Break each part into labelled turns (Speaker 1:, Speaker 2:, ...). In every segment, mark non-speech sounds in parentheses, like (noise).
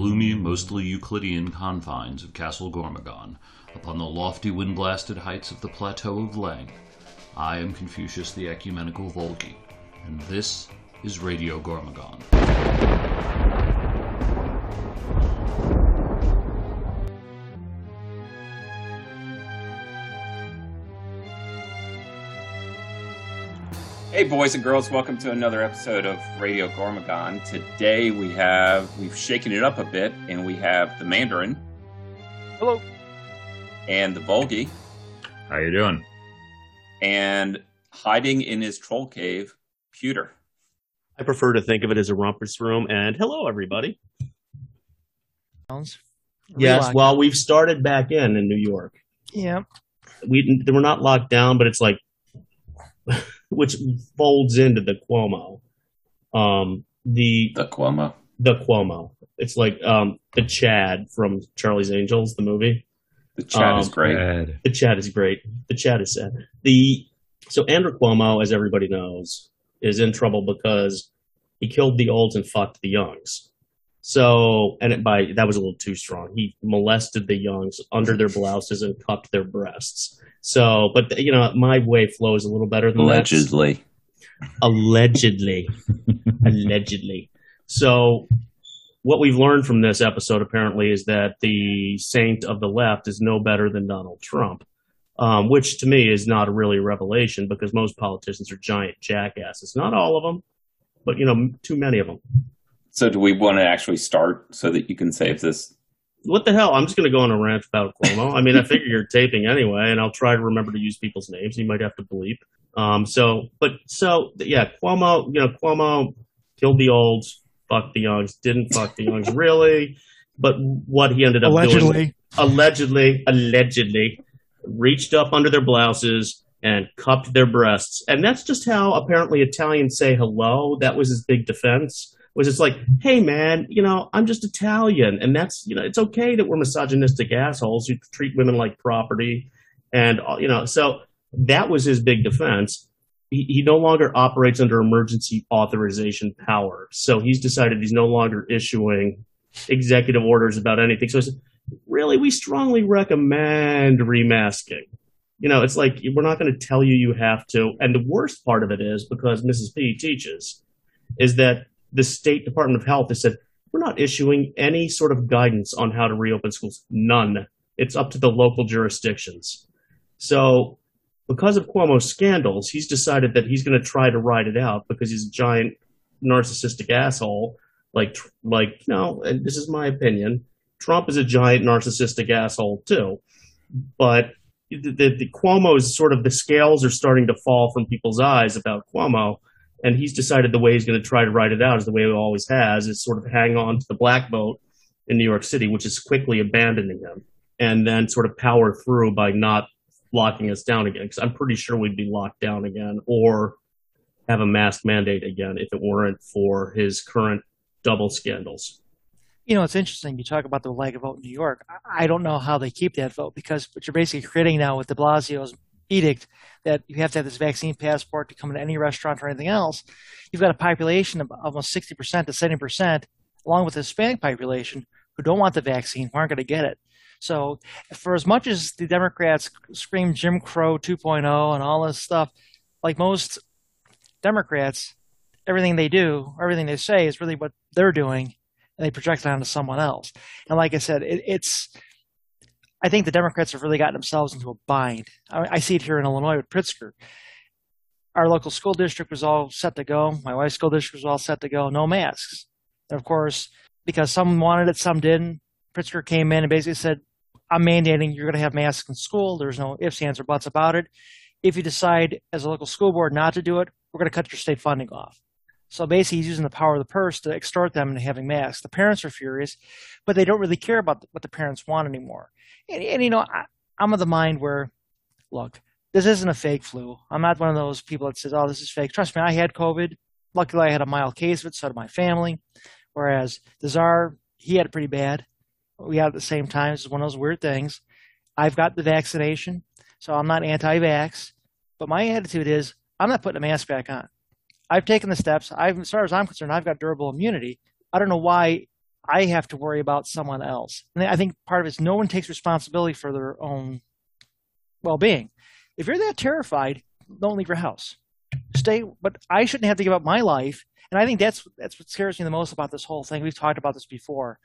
Speaker 1: gloomy, mostly Euclidean confines of Castle Gormogon, upon the lofty wind blasted heights of the Plateau of Leng, I am Confucius the Ecumenical Volgi, and this is Radio
Speaker 2: Gormogon. Boys and girls, welcome to another episode of Radio Gormogon. Today we have, we've shaken it up a bit, and we have the Mandarin.
Speaker 3: Hello.
Speaker 2: And the Volgi.
Speaker 4: How you doing?
Speaker 2: And hiding in his troll cave, Pewter.
Speaker 3: I prefer to think of it as a rumpus room. And hello, everybody. Yes, well, we've started back in in New York.
Speaker 5: Yeah.
Speaker 3: We we're not locked down, but it's like, which folds into the Cuomo. Um, the
Speaker 2: The Cuomo.
Speaker 3: the Cuomo. It's like um the Chad from Charlie's Angels, the movie.
Speaker 2: The chat is
Speaker 3: Um,
Speaker 2: great.
Speaker 4: Bad.
Speaker 3: The Chad is great. The Chad is sad. The so Andrew Cuomo, as everybody knows, is in trouble because he killed the olds and fucked the youngs. So, and it by that was a little too strong. He molested the youngs under their blouses and cupped their breasts. So, but you know, my way flows a little better than that
Speaker 2: Allegedly.
Speaker 3: allegedly (laughs) allegedly so what we've learned from this episode apparently is that the saint of the left is no better than donald trump um, which to me is not really a really revelation because most politicians are giant jackasses not all of them but you know too many of them
Speaker 2: So, do we want to actually start so that you can save this?
Speaker 3: what the hell? I'm just going to go on a rant about cuomo. I mean i figure you're taping anyway and i'll try to remember to use people's names. You might have to bleep. Um so but so yeah cuomo you know cuomo killed the olds fucked the youngs didn't fuck the youngs really. But what he ended up doing
Speaker 5: Allegedly.
Speaker 3: allegedly allegedly reached up under their blouses and cupped their breasts. And that's just how apparently italians say hello. That was his big defense was it's like hey man you know i'm just italian. And that's you know it's okay that we're misogynistic assholes who treat women like property. And uh, you know so that was his big defense. He, he no longer operates under emergency authorization power. So he's decided he's no longer issuing executive orders about anything. So really we strongly recommend remasking. You know it's like we're not going to tell you you have to. And the worst part of it is because mrs p teaches is that the state department of health has said we're not issuing any sort of guidance on how to reopen schools. None. It's up to the local jurisdictions. So because of cuomo's scandals he's decided that he's going to try to ride it out because he's a giant narcissistic asshole like like know and this is my opinion trump is a giant narcissistic asshole too. But the, the, the Cuomo's sort of the scales are starting to fall from people's eyes about Cuomo, and he's decided the way he's going to try to ride it out is the way he always has, is sort of hang on to the black boat in New York City, which is quickly abandoning him, and then sort of power through by not locking us down again. Because I'm pretty sure we'd be locked down again, or have a mask mandate again if it weren't for his current double scandals.
Speaker 5: You know, it's interesting. You talk about the lag of vote in New York. I- I don't know how they keep that vote because what you're basically creating now with de Blasio's edict that you have to have this vaccine passport to come into any restaurant or anything else. You've got a population of almost 60% to 70%, along with the Hispanic population, who don't want the vaccine, who aren't going to get it. So, for as much as the Democrats scream Jim Crow 2.0 and all this stuff, like most Democrats, everything they do, everything they say is really what they're doing, and they project it onto someone else. And like I said, it, it's. I think the Democrats have really gotten themselves into a bind. I, I see it here in Illinois with Pritzker. Our local school district was all set to go. My wife's school district was all set to go. No masks. And of course, because some wanted it, some didn't. Pritzker came in and basically said, "I'm mandating you're going to have masks in school. There's no ifs, ands, or buts about it. If you decide as a local school board not to do it, we're going to cut your state funding off." So basically, he's using the power of the purse to extort them into having masks. The parents are furious, but they don't really care about what the parents want anymore. And, and you know, I, I'm of the mind where, look, this isn't a fake flu. I'm not one of those people that says, "Oh, this is fake." Trust me, I had COVID. Luckily, I had a mild case of it. So did my family. Whereas the czar, he had it pretty bad. We had it at the same time. It's one of those weird things. I've got the vaccination, so I'm not anti-vax. But my attitude is, I'm not putting a mask back on. I've taken the steps. I've, as far as I'm concerned, I've got durable immunity. I don't know why I have to worry about someone else. And I think part of it is no one takes responsibility for their own well being. If you're that terrified, don't leave your house. Stay, but I shouldn't have to give up my life. And I think that's that's what scares me the most about this whole thing. We've talked about this before.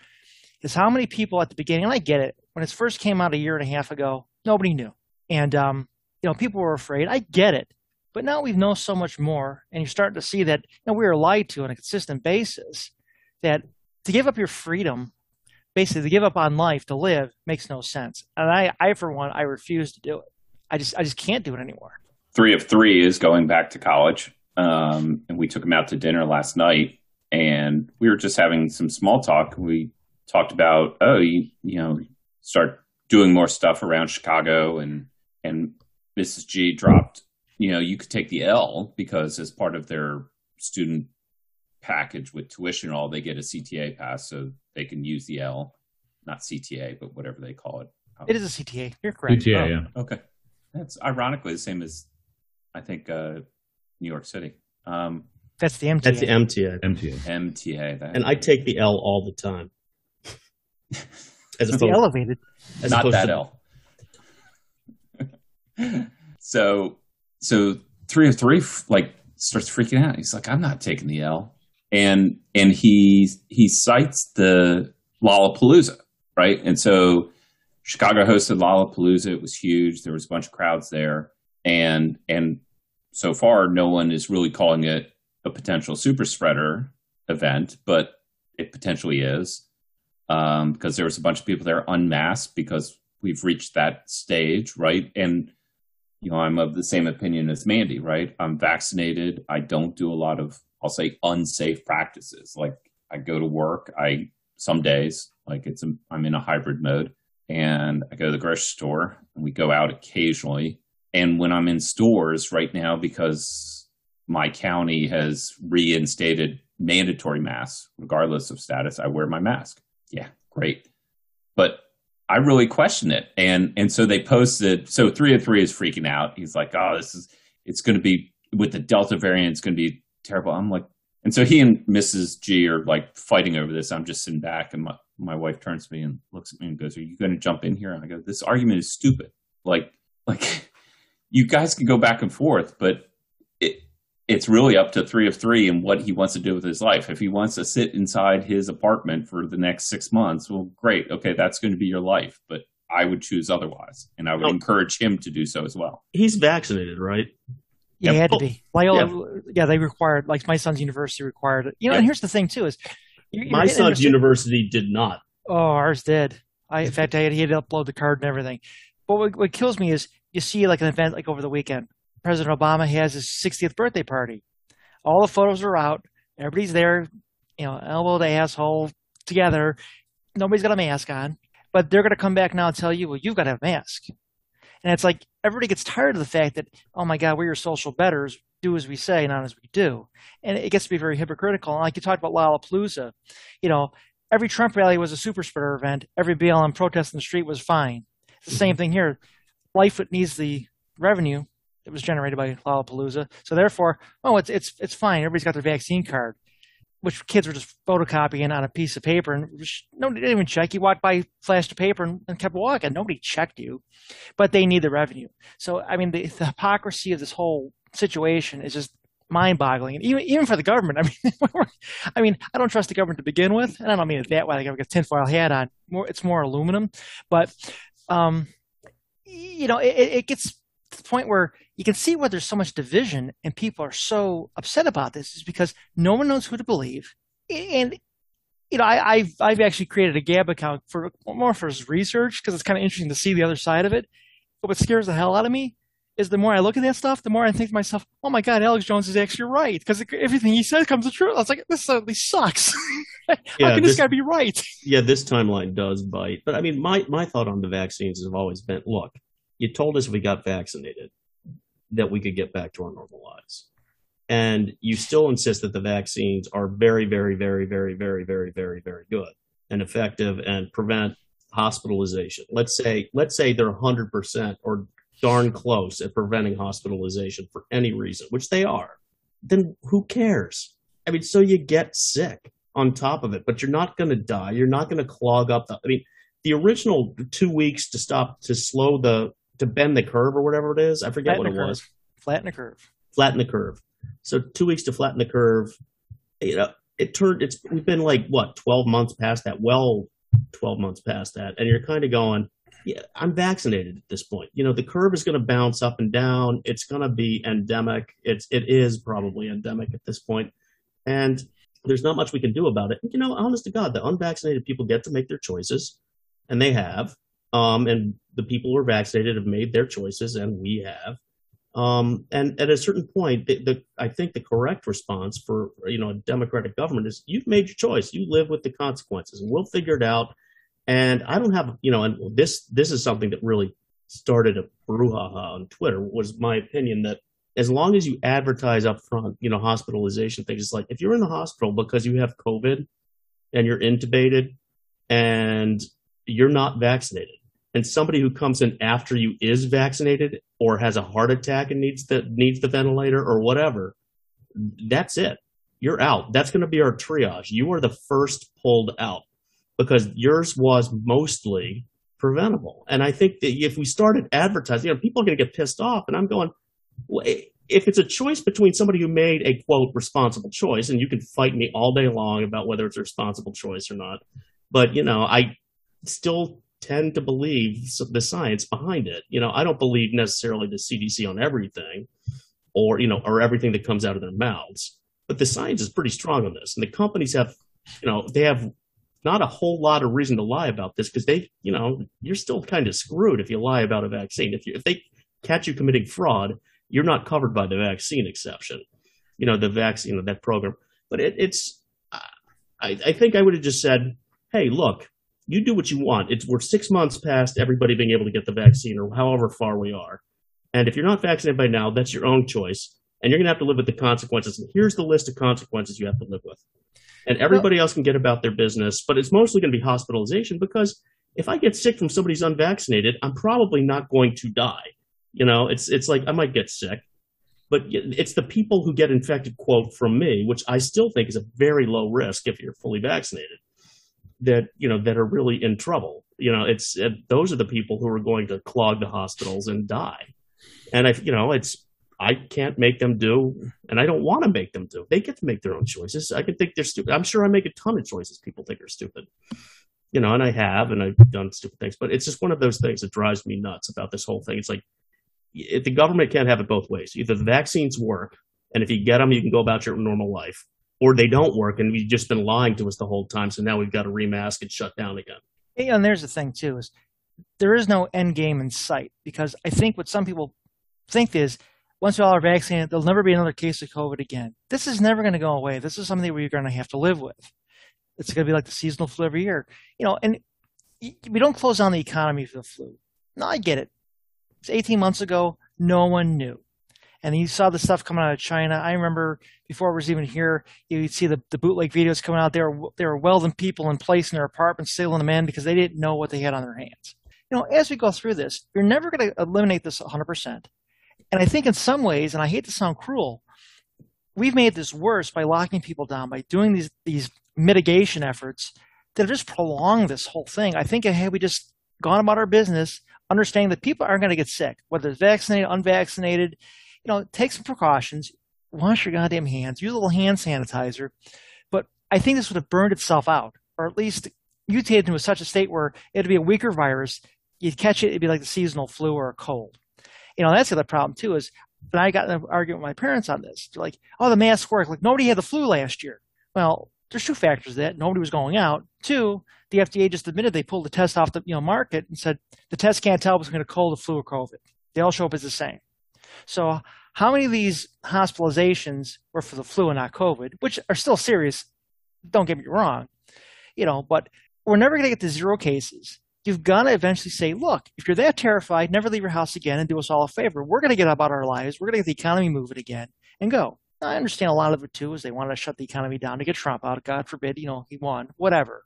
Speaker 5: Is how many people at the beginning, and I get it, when it first came out a year and a half ago, nobody knew. And um, you know, people were afraid. I get it. But now we know so much more, and you're starting to see that you know, we are lied to on a consistent basis. That to give up your freedom, basically to give up on life to live, makes no sense. And I, I for one, I refuse to do it. I just, I just can't do it anymore.
Speaker 2: Three of three is going back to college, um, and we took him out to dinner last night, and we were just having some small talk. We talked about, oh, you, you know, start doing more stuff around Chicago, and and Mrs. G dropped you know, you could take the L because as part of their student package with tuition and all, they get a CTA pass so they can use the L, not CTA, but whatever they call it.
Speaker 5: It is a CTA. You're correct.
Speaker 1: CTA,
Speaker 2: oh,
Speaker 1: yeah.
Speaker 2: Okay. That's ironically the same as, I think, uh, New York City. Um,
Speaker 5: That's the MTA.
Speaker 3: That's the MTA.
Speaker 1: MTA.
Speaker 2: MTA. That,
Speaker 3: And I take the L all the time. (laughs) As
Speaker 5: It's the
Speaker 3: opposed,
Speaker 5: elevated.
Speaker 3: as
Speaker 2: not
Speaker 3: opposed
Speaker 2: that
Speaker 3: to-
Speaker 2: L. (laughs) so so three of three like starts freaking out. He's like, I'm not taking the L, and and he he cites the Lollapalooza, right? And so Chicago hosted Lollapalooza. It was huge. There was a bunch of crowds there, and and so far, no one is really calling it a potential super spreader event, but it potentially is um, because there was a bunch of people there unmasked because we've reached that stage, right? And you know, I'm of the same opinion as Mandy, right? I'm vaccinated. I don't do a lot of, I'll say, unsafe practices. Like I go to work. I some days, like it's, I'm in a hybrid mode, and I go to the grocery store, and we go out occasionally. And when I'm in stores right now, because my county has reinstated mandatory masks, regardless of status, I wear my mask. Yeah, great. But I really question it. And and so they posted so three of three is freaking out. He's like, Oh, this is it's gonna be with the Delta variant, it's gonna be terrible. I'm like and so he and Mrs. G are like fighting over this. I'm just sitting back and my, my wife turns to me and looks at me and goes, Are you gonna jump in here? And I go, This argument is stupid. Like like (laughs) you guys can go back and forth, but it's really up to three of three and what he wants to do with his life. If he wants to sit inside his apartment for the next six months, well, great. Okay, that's going to be your life. But I would choose otherwise, and I would
Speaker 3: Oh.
Speaker 2: encourage him to do so as well.
Speaker 3: He's vaccinated, right?
Speaker 5: Yeah,
Speaker 3: Yeah,
Speaker 5: had to be. Loyola, yeah. they required, like my son's university required it. You know,
Speaker 3: Yeah.
Speaker 5: and here's the thing too: is you- you're
Speaker 3: My
Speaker 5: getting
Speaker 3: son's university did not.
Speaker 5: Oh, ours did. I, in fact, I had, he had to upload the card and everything. But what, what kills me is you see like an event like over the weekend. President Obama has his 60th birthday party. All the photos are out. Everybody's there, you know, elbow to asshole together. Nobody's got a mask on, but they're going to come back now and tell you, well, you've got to have a mask. And it's like everybody gets tired of the fact that, oh my God, we're your social betters. Do as we say, not as we do. And it gets to be very hypocritical. And like you talked about Lollapalooza, you know, every Trump rally was a super spreader event. Every BLM protest in the street was fine. It's the same mm-hmm. thing here. Lightfoot needs the revenue that was generated by Lollapalooza. So therefore, oh, it's it's it's fine. Everybody's got their vaccine card, which kids were just photocopying on a piece of paper, and nobody didn't even check. You walked by, flashed a paper, and, and kept walking. Nobody checked you, but they need the revenue. So I mean, the, the hypocrisy of this whole situation is just mind-boggling, and even even for the government. (laughs) I mean, I mean, I don't trust the government to begin with, and I don't mean it that way. Like I've got a tinfoil hat on. More, it's more aluminum, but um, you know, it, it gets to the point where you can see why there's so much division and people are so upset about this is because no one knows who to believe. And you know, I, I've I've actually created a Gab account for more for research because it's kind of interesting to see the other side of it. But what scares the hell out of me is the more I look at that stuff, the more I think to myself, "Oh my God, Alex Jones is actually right," because everything he says comes to truth. I was like, "This suddenly sucks. (laughs) How
Speaker 3: Yeah,
Speaker 5: can this
Speaker 3: this-
Speaker 5: guy be right?" (laughs)
Speaker 3: Yeah, this timeline does bite. But I mean, my, my thought on the vaccines has always been look, you told us we got vaccinated that we could get back to our normal lives. And you still insist that the vaccines are very, very, very, very, very, very, very, very good and effective and prevent hospitalization. Let's say, let's say they're 100% or darn close at preventing hospitalization for any reason, which they are. Then who cares? I mean, so you get sick on top of it, but you're not going to die. You're not going to clog up the. I mean, the original two weeks to stop to slow the to bend the curve or whatever it is. I forget
Speaker 5: Flatten
Speaker 3: what it was.
Speaker 5: Flatten the curve.
Speaker 3: Flatten the curve. So two weeks to flatten the curve. You know, it turned. It's we've been like what twelve months past that. Well, twelve months past that, and you're kind of going. Yeah, I'm vaccinated at this point. You know, the curve is going to bounce up and down. It's going to be endemic. It's it is probably endemic at this point, and there's not much we can do about it. You know, honest to God, the unvaccinated people get to make their choices, and they have. Um, and the people who are vaccinated have made their choices, and we have. Um, and at a certain point, the, the, I think the correct response for you know a democratic government is you've made your choice. You live with the consequences, we'll figure it out. And I don't have you know, and this this is something that really started a brouhaha on Twitter. Was my opinion that as long as you advertise up front, you know, hospitalization things, it's like if you're in the hospital because you have COVID and you're intubated and you're not vaccinated, and somebody who comes in after you is vaccinated or has a heart attack and needs the needs the ventilator or whatever, that's it. You're out. That's going to be our triage. You are the first pulled out because yours was mostly preventable. And I think that if we started advertising, you know, people are going to get pissed off. And I'm going, if it's a choice between somebody who made a quote responsible choice, and you can fight me all day long about whether it's a responsible choice or not, but you know, I still tend to believe the science behind it. You know, I don't believe necessarily the CDC on everything, or you know, or everything that comes out of their mouths. But the science is pretty strong on this, and the companies have, you know, they have not a whole lot of reason to lie about this because they, you know, you're still kind of screwed if you lie about a vaccine. If you if they catch you committing fraud, you're not covered by the vaccine exception. You know, the vaccine, you know, that program. But it, it's, I, I think I would have just said, hey, look, you do what you want. It's we're six months past everybody being able to get the vaccine or however far we are. And if you're not vaccinated by now, that's your own choice. And you're going to have to live with the consequences. And here's the list of consequences you have to live with. And everybody else can get about their business, but it's mostly going to be hospitalization because if I get sick from somebody who's unvaccinated, I'm probably not going to die. You know, it's it's like I might get sick, but it's the people who get infected, quote, from me, which I still think is a very low risk if you're fully vaccinated, that you know that are really in trouble. You know, it's it, those are the people who are going to clog the hospitals and die. And I, you know, it's I can't make them do, and I don't want to make them do. They get to make their own choices. I can think they're stupid. I'm sure I make a ton of choices people think are stupid. You know, and I have, and I've done stupid things, but it's just one of those things that drives me nuts about this whole thing. It's like if the government can't have it both ways. Either the vaccines work, and if you get them, you can go about your normal life, or they don't work, and you've just been lying to us the whole time. So now we've got to remask and shut down again.
Speaker 5: Yeah, and there's the thing too is there is no end game in sight because I think what some people think is once we all are vaccinated, there'll never be another case of COVID again. This is never going to go away. This is something we're going to have to live with. It's going to be like the seasonal flu every year, you know. And we don't close down the economy for the flu. No, I get it. It's 18 months ago. No one knew. And you saw the stuff coming out of China. I remember before it was even here, you'd see the, the bootleg videos coming out. They were, they were welding people in place in their apartments, sealing them in because they didn't know what they had on their hands. You know, as we go through this, you're never going to eliminate this 100%. And I think in some ways, and I hate to sound cruel, we've made this worse by locking people down, by doing these, these mitigation efforts that have just prolonged this whole thing. I think had we just gone about our business, understanding that people aren't going to get sick, whether it's vaccinated, unvaccinated, you know, take some precautions, wash your goddamn hands, use a little hand sanitizer. But I think this would have burned itself out, or at least mutated into such a state where it'd be a weaker virus. You'd catch it, it'd be like the seasonal flu or a cold. You know, that's the other problem too is and I got an argument with my parents on this. They're like, oh, the masks work. Like nobody had the flu last year. Well, there's two factors to that. Nobody was going out. Two, the FDA just admitted they pulled the test off the you know market and said the test can't tell if it's going to cold, the flu, or COVID. They all show up as the same. So how many of these hospitalizations were for the flu and not COVID, which are still serious? Don't get me wrong, you know, but we're never going to get to zero cases. You've got to eventually say, look, if you're that terrified, never leave your house again and do us all a favor. We're going to get about our lives. We're going to get the economy moving again and go. I understand a lot of it too is they want to shut the economy down to get Trump out. God forbid, you know, he won, whatever.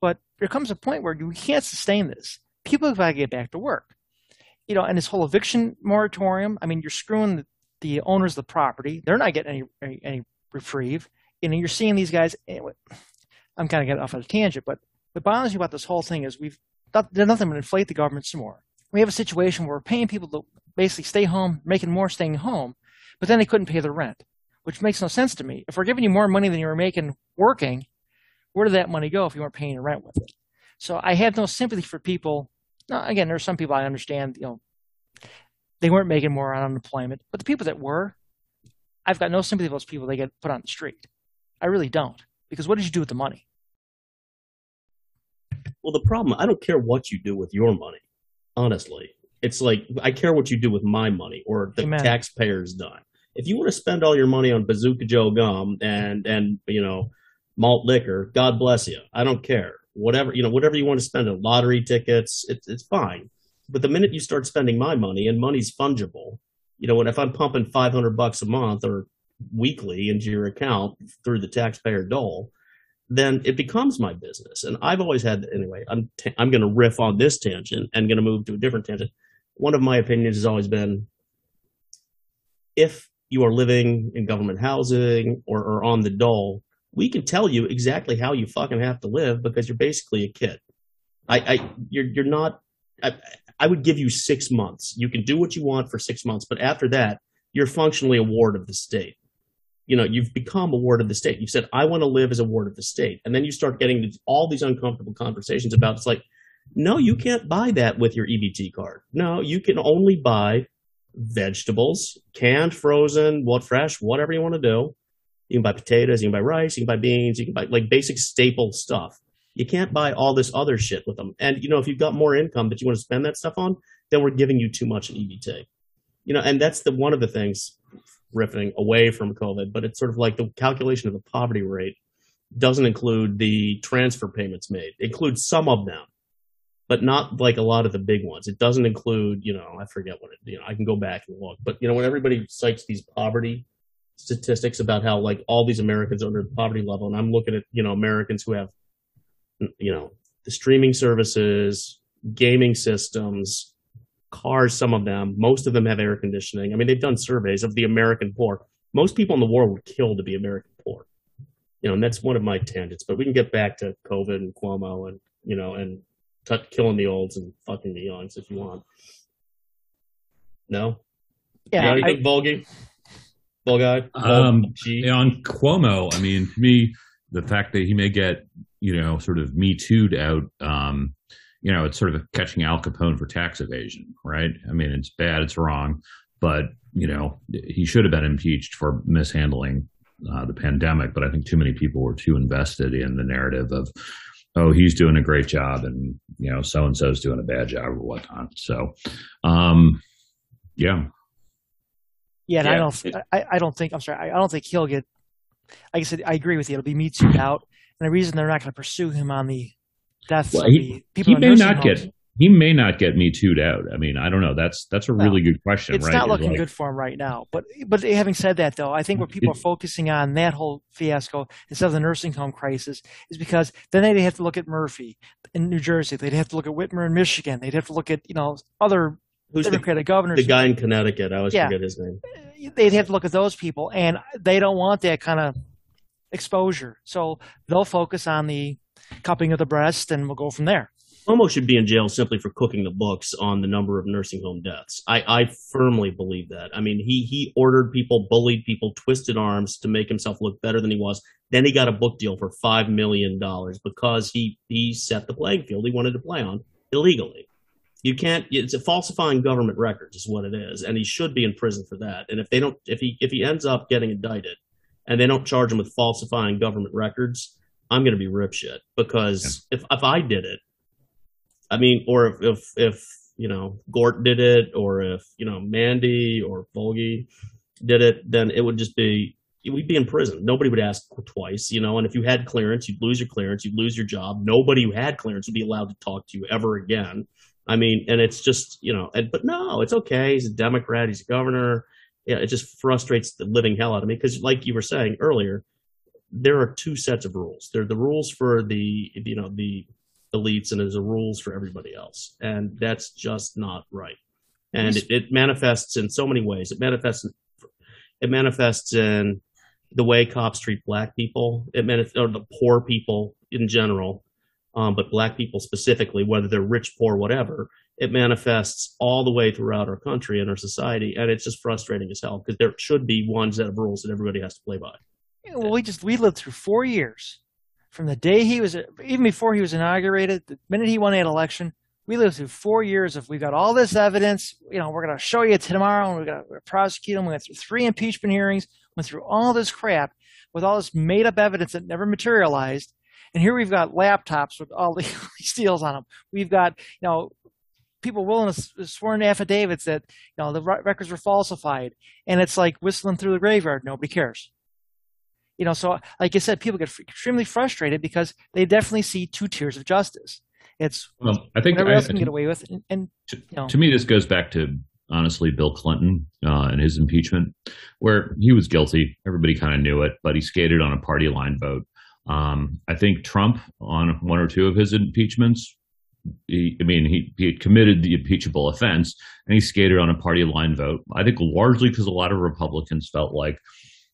Speaker 5: But there comes a point where we can't sustain this. People have got to get back to work. You know, and this whole eviction moratorium, I mean, you're screwing the, the owners of the property. They're not getting any, any, reprieve. you know, you're seeing these guys. Eh, I'm kind of getting off on a tangent, but what bothers me about this whole thing is we've done nothing but inflate the government some more. We have a situation where we're paying people to basically stay home, making more staying home, but then they couldn't pay their rent, which makes no sense to me. If we're giving you more money than you were making working, where did that money go if you weren't paying your rent with it? So I have no sympathy for people. Now, again, there are some people I understand, you know, they weren't making more on unemployment, but the people that were, I've got no sympathy for those people they get put on the street. I really don't. Because what did you do with the money?
Speaker 3: Well, the problem, I don't care what you do with your money, honestly. It's like, I care what you do with my money or the
Speaker 5: Amen.
Speaker 3: taxpayers' done. If you want to spend all your money on Bazooka Joe gum and, and, you know, malt liquor, God bless you. I don't care. Whatever, you know, whatever you want to spend on lottery tickets, it's, it's fine. But the minute you start spending my money and money's fungible, you know, when if I'm pumping 500 bucks a month or weekly into your account through the taxpayer dole, then it becomes my business. And I've always had, anyway, I'm, t- I'm going to riff on this tangent and going to move to a different tangent. One of my opinions has always been if you are living in government housing or, or on the dole, we can tell you exactly how you fucking have to live because you're basically a kid. I, I you're, you're not, I, I would give you six months. You can do what you want for six months, but after that, you're functionally a ward of the state. You know, you've become a ward of the state. You've said, I want to live as a ward of the state. And then you start getting all these uncomfortable conversations about it's like, no, you can't buy that with your EBT card. No, you can only buy vegetables, canned, frozen, what fresh, whatever you want to do. You can buy potatoes, you can buy rice, you can buy beans, you can buy like basic staple stuff. You can't buy all this other shit with them. And you know, if you've got more income that you want to spend that stuff on, then we're giving you too much in EBT. You know, and that's the one of the things riffing away from COVID, but it's sort of like the calculation of the poverty rate doesn't include the transfer payments made. It includes some of them, but not like a lot of the big ones. It doesn't include, you know, I forget what it, you know, I can go back and look, but you know, when everybody cites these poverty statistics about how like all these Americans are under the poverty level, and I'm looking at, you know, Americans who have, you know, the streaming services, gaming systems, cars, some of them, most of them have air conditioning. I mean, they've done surveys of the American poor. Most people in the world would kill to be American poor. You know, and that's one of my tangents. But we can get back to COVID and Cuomo and, you know, and t- killing the olds and fucking the youngs if you want. No?
Speaker 5: Yeah,
Speaker 3: you
Speaker 5: I,
Speaker 3: anything, Volgy? Volguy?
Speaker 4: Um,
Speaker 3: Volgy?
Speaker 4: Yeah, on Cuomo, I mean, to me, the fact that he may get, you know, sort of me too'd out, um, you know, it's sort of catching Al Capone for tax evasion, right? I mean, it's bad, it's wrong, but, you know, he should have been impeached for mishandling uh, the pandemic, but I think too many people were too invested in the narrative of, oh, he's doing a great job and, you know, so and so's doing a bad job or whatnot. So, um, yeah.
Speaker 5: Yeah, and I don't, I, I don't think, I'm sorry, I, I don't think he'll get, like I said, I agree with you. It'll be me too out. And the reason they're not going to pursue him on the deaths
Speaker 4: Well, he-
Speaker 5: people
Speaker 4: he may not
Speaker 5: homes,
Speaker 4: get he may not get me too'd out. I mean, I don't know. That's that's a really good question,
Speaker 5: it's
Speaker 4: right?
Speaker 5: not
Speaker 4: It's
Speaker 5: looking
Speaker 4: like-
Speaker 5: good for him right now. But but having said that, though, I think where people
Speaker 4: It-
Speaker 5: are focusing on that whole fiasco instead of the nursing home crisis is because then they'd have to look at Murphy in New Jersey. They'd have to look at Whitmer in Michigan. They'd have to look at you know other
Speaker 3: Who's the,
Speaker 5: Democratic governors.
Speaker 3: the guy in Connecticut? I always
Speaker 5: Yeah.
Speaker 3: forget his name.
Speaker 5: they'd have to look at those people, and they don't want that kind of exposure. So they'll focus on the cupping of the breast, and we'll go from there.
Speaker 3: Cuomo should be in jail simply for cooking the books on the number of nursing home deaths. I, I firmly believe that. I mean, he he ordered people, bullied people, twisted arms to make himself look better than he was. Then he got a book deal for five million dollars because he he set the playing field he wanted to play on illegally. You can't. It's a falsifying government records is what it is, and he should be in prison for that. And if they don't, if he if he ends up getting indicted, and they don't charge him with falsifying government records, I'm going to be rip shit because if if I did it, I mean, or if if, if you know Gort did it, or if you know Mandy or Volgy did it, then it would just be we'd be in prison. Nobody would ask twice, you know. And if you had clearance, you'd lose your clearance, you'd lose your job. Nobody who had clearance would be allowed to talk to you ever again. I mean, and it's just you know, and, but no, it's okay. He's a Democrat. He's a governor. Yeah, it just frustrates the living hell out of me because, like you were saying earlier, there are two sets of rules. There are the rules for the you know the elites, and there's the rules for everybody else, and that's just not right. And it, it manifests in so many ways. It manifests in, it manifests in the way cops treat black people, it meant or the poor people in general, um, but black people specifically, whether they're rich, poor, whatever, it manifests all the way throughout our country and our society, and it's just frustrating as hell because there should be one set of rules that everybody has to play by.
Speaker 5: Well, we just we lived through four years from the day he was even before he was inaugurated, the minute he won that election. We lived through four years of we've got all this evidence. You know, we're going to show you tomorrow, and we're going to prosecute him. We went through three impeachment hearings, went through all this crap with all this made up evidence that never materialized. And here we've got laptops with all these (laughs) deals on them. We've got, you know, people willing to sworn affidavits that you know the records were falsified, and it's like whistling through the graveyard. Nobody cares. You know, so like I said, people get extremely frustrated because they definitely see two tiers of justice. It's well, I think whatever I, else can get away with, and, and
Speaker 4: to, you know. to, me, this goes back to honestly Bill Clinton uh, and his impeachment, where he was guilty. Everybody kind of knew it, but he skated on a party line vote. Um, I think Trump on one or two of his impeachments he, I mean, he, he committed the impeachable offense and he skated on a party line vote. I think largely because a lot of Republicans felt like,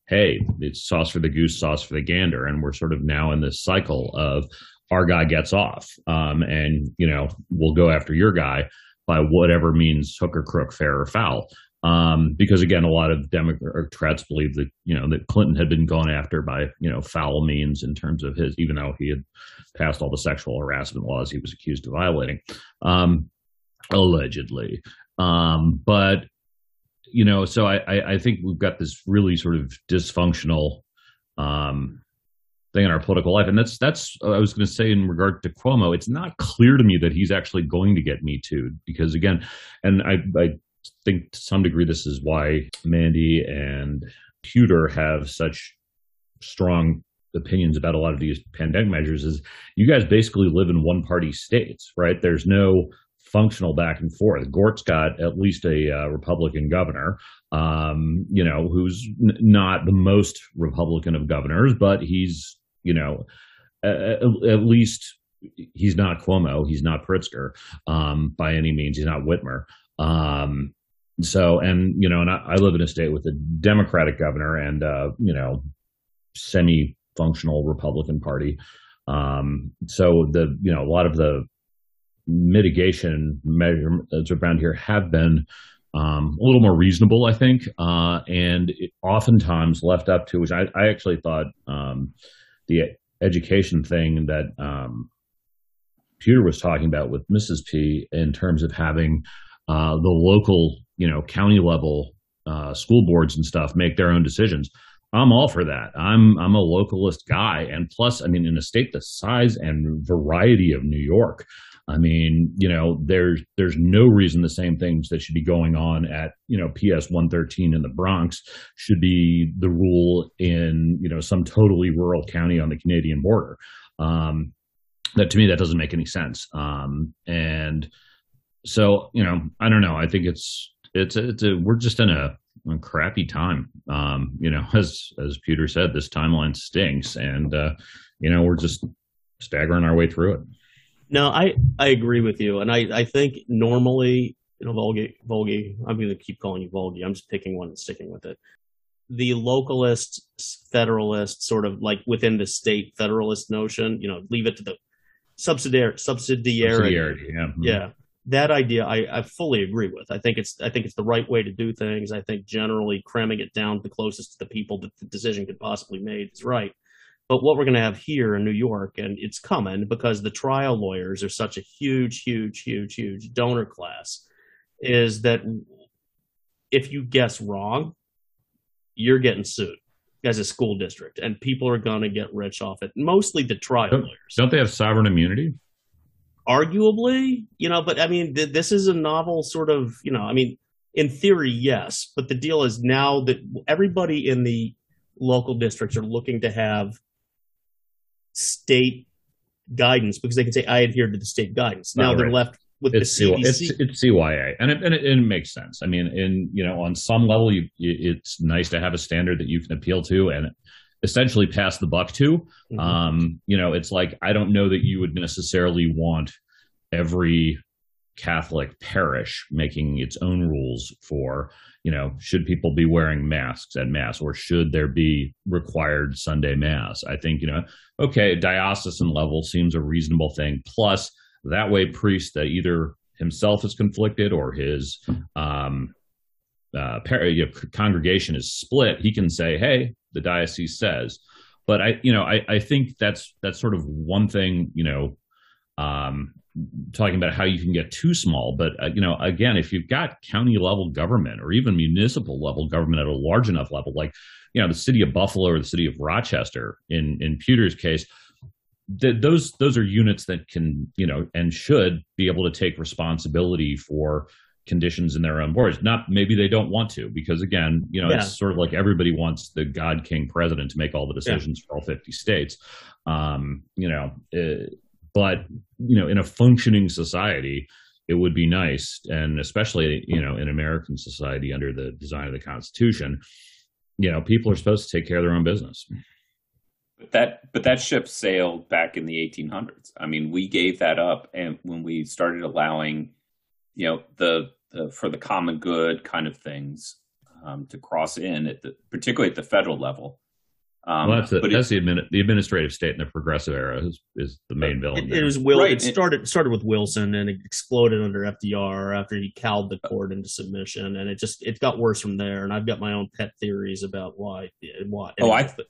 Speaker 4: hey, it's sauce for the goose, sauce for the gander. And we're sort of now in this cycle of our guy gets off um, and, you know, we'll go after your guy by whatever means hook or crook, fair or foul. Um, because again, a lot of Democrats believe that you know that Clinton had been gone after by you know foul means in terms of his, even though he had passed all the sexual harassment laws he was accused of violating, um, allegedly. Um, but you know, so I, I, I, think we've got this really sort of dysfunctional um, thing in our political life, and that's that's I was going to say in regard to Cuomo. It's not clear to me that he's actually going to get me too, because again, and I, I think to some degree this is why Mandy and Pewter have such strong opinions about a lot of these pandemic measures is you guys basically live in one party states, right? There's no functional back and forth. Gort's got at least a uh, Republican governor, um, you know, who's n- not the most Republican of governors, but he's, you know, at, at least he's not Cuomo, he's not Pritzker um, by any means, he's not Whitmer. Um, so, and you know, and I, I, live in a state with a Democratic governor and uh, you know, semi-functional Republican Party. Um, so the you know a lot of the mitigation measures around here have been um, a little more reasonable, I think, uh, and oftentimes left up to which I, I actually thought um, the education thing that um, Pewter was talking about with Mrs. P in terms of having uh, the local, you know, county level uh, school boards and stuff make their own decisions. I'm all for that. I'm I'm a localist guy, and plus, I mean, in a state the size and variety of New York, I mean, you know, there's there's no reason the same things that should be going on at you know PS 113 in the Bronx should be the rule in you know some totally rural county on the Canadian border. Um, that to me that doesn't make any sense. Um, and so you know, I don't know. I think it's it's a, it's a we're just in a a crappy time. Um, you know, as as Peter said, this timeline stinks, and uh, you know we're just staggering our way through it.
Speaker 3: No, I I agree with you, and I I think normally you know Volgi Volgi. I'm going to keep calling you Volgi. I'm just picking one and sticking with it. The localist federalist sort of like within the state federalist notion, you know, leave it to the subsidiary subsidiarity. subsidiarity yeah. Mm-hmm. yeah that idea I, I fully agree with. I think it's I think it's the right way to do things. I think generally cramming it down the closest to the people that the decision could possibly made is right. But what we're going to have here in New York, and it's coming because the trial lawyers are such a huge, huge, huge, huge donor class, is that if you guess wrong, you're getting sued as a school district, and people are going to get rich off it. Mostly the trial
Speaker 4: don't,
Speaker 3: lawyers.
Speaker 4: Don't they have sovereign immunity?
Speaker 3: Arguably, you know, but I mean, th- this is a novel sort of, you know, I mean, in theory, yes, but the deal is now that everybody in the local districts are looking to have state guidance because they can say, I adhere to the state guidance. Now they're left with
Speaker 4: it's
Speaker 3: the CDC.
Speaker 4: It's, it's CYA, and it, and it, and it makes sense. I mean, in you know, on some level, you, it's nice to have a standard that you can appeal to, and essentially pass the buck to. Mm-hmm. Um, you know, it's like I don't know that you would necessarily want every Catholic parish making its own rules for, you know, should people be wearing masks at mass or should there be required Sunday mass? I think, you know, okay, diocesan level seems a reasonable thing. Plus, that way, priest that either himself is conflicted or his um, uh, par- you know, congregation is split, he can say, "Hey, the diocese says." But I, you know, I, I think that's that's sort of one thing, you know, um, talking about how you can get too small. But uh, you know, again, if you've got county level government or even municipal level government at a large enough level, like you know, the city of Buffalo or the city of Rochester, in in Pewter's case, th- those those are units that can you know and should be able to take responsibility for conditions in their own borders. Not maybe they don't want to, because again, you know,
Speaker 3: Yeah.
Speaker 4: it's sort of like everybody wants the God King president to make all the decisions for all 50 states. Um, you know, uh, but you know, in a functioning society, it would be nice, and especially you know, in American society under the design of the Constitution, you know, people are supposed to take care of their own business.
Speaker 2: But that but that ship sailed back in the 1800s. I mean, we gave that up, and when we started allowing, you know, the, the for the common good kind of things um, to cross in at the particularly at the federal level. Um,
Speaker 4: well, that's the,
Speaker 2: but
Speaker 4: that's
Speaker 2: it,
Speaker 4: the, admin, the administrative state in the progressive era is, is the main villain.
Speaker 3: It, it was Will.
Speaker 2: Right.
Speaker 3: It started started with Wilson and it exploded under FDR after he cowed the court into submission, and it just it got worse from there. And I've got my own pet theories about why. Why?
Speaker 2: Oh, I-
Speaker 3: Anyway, but-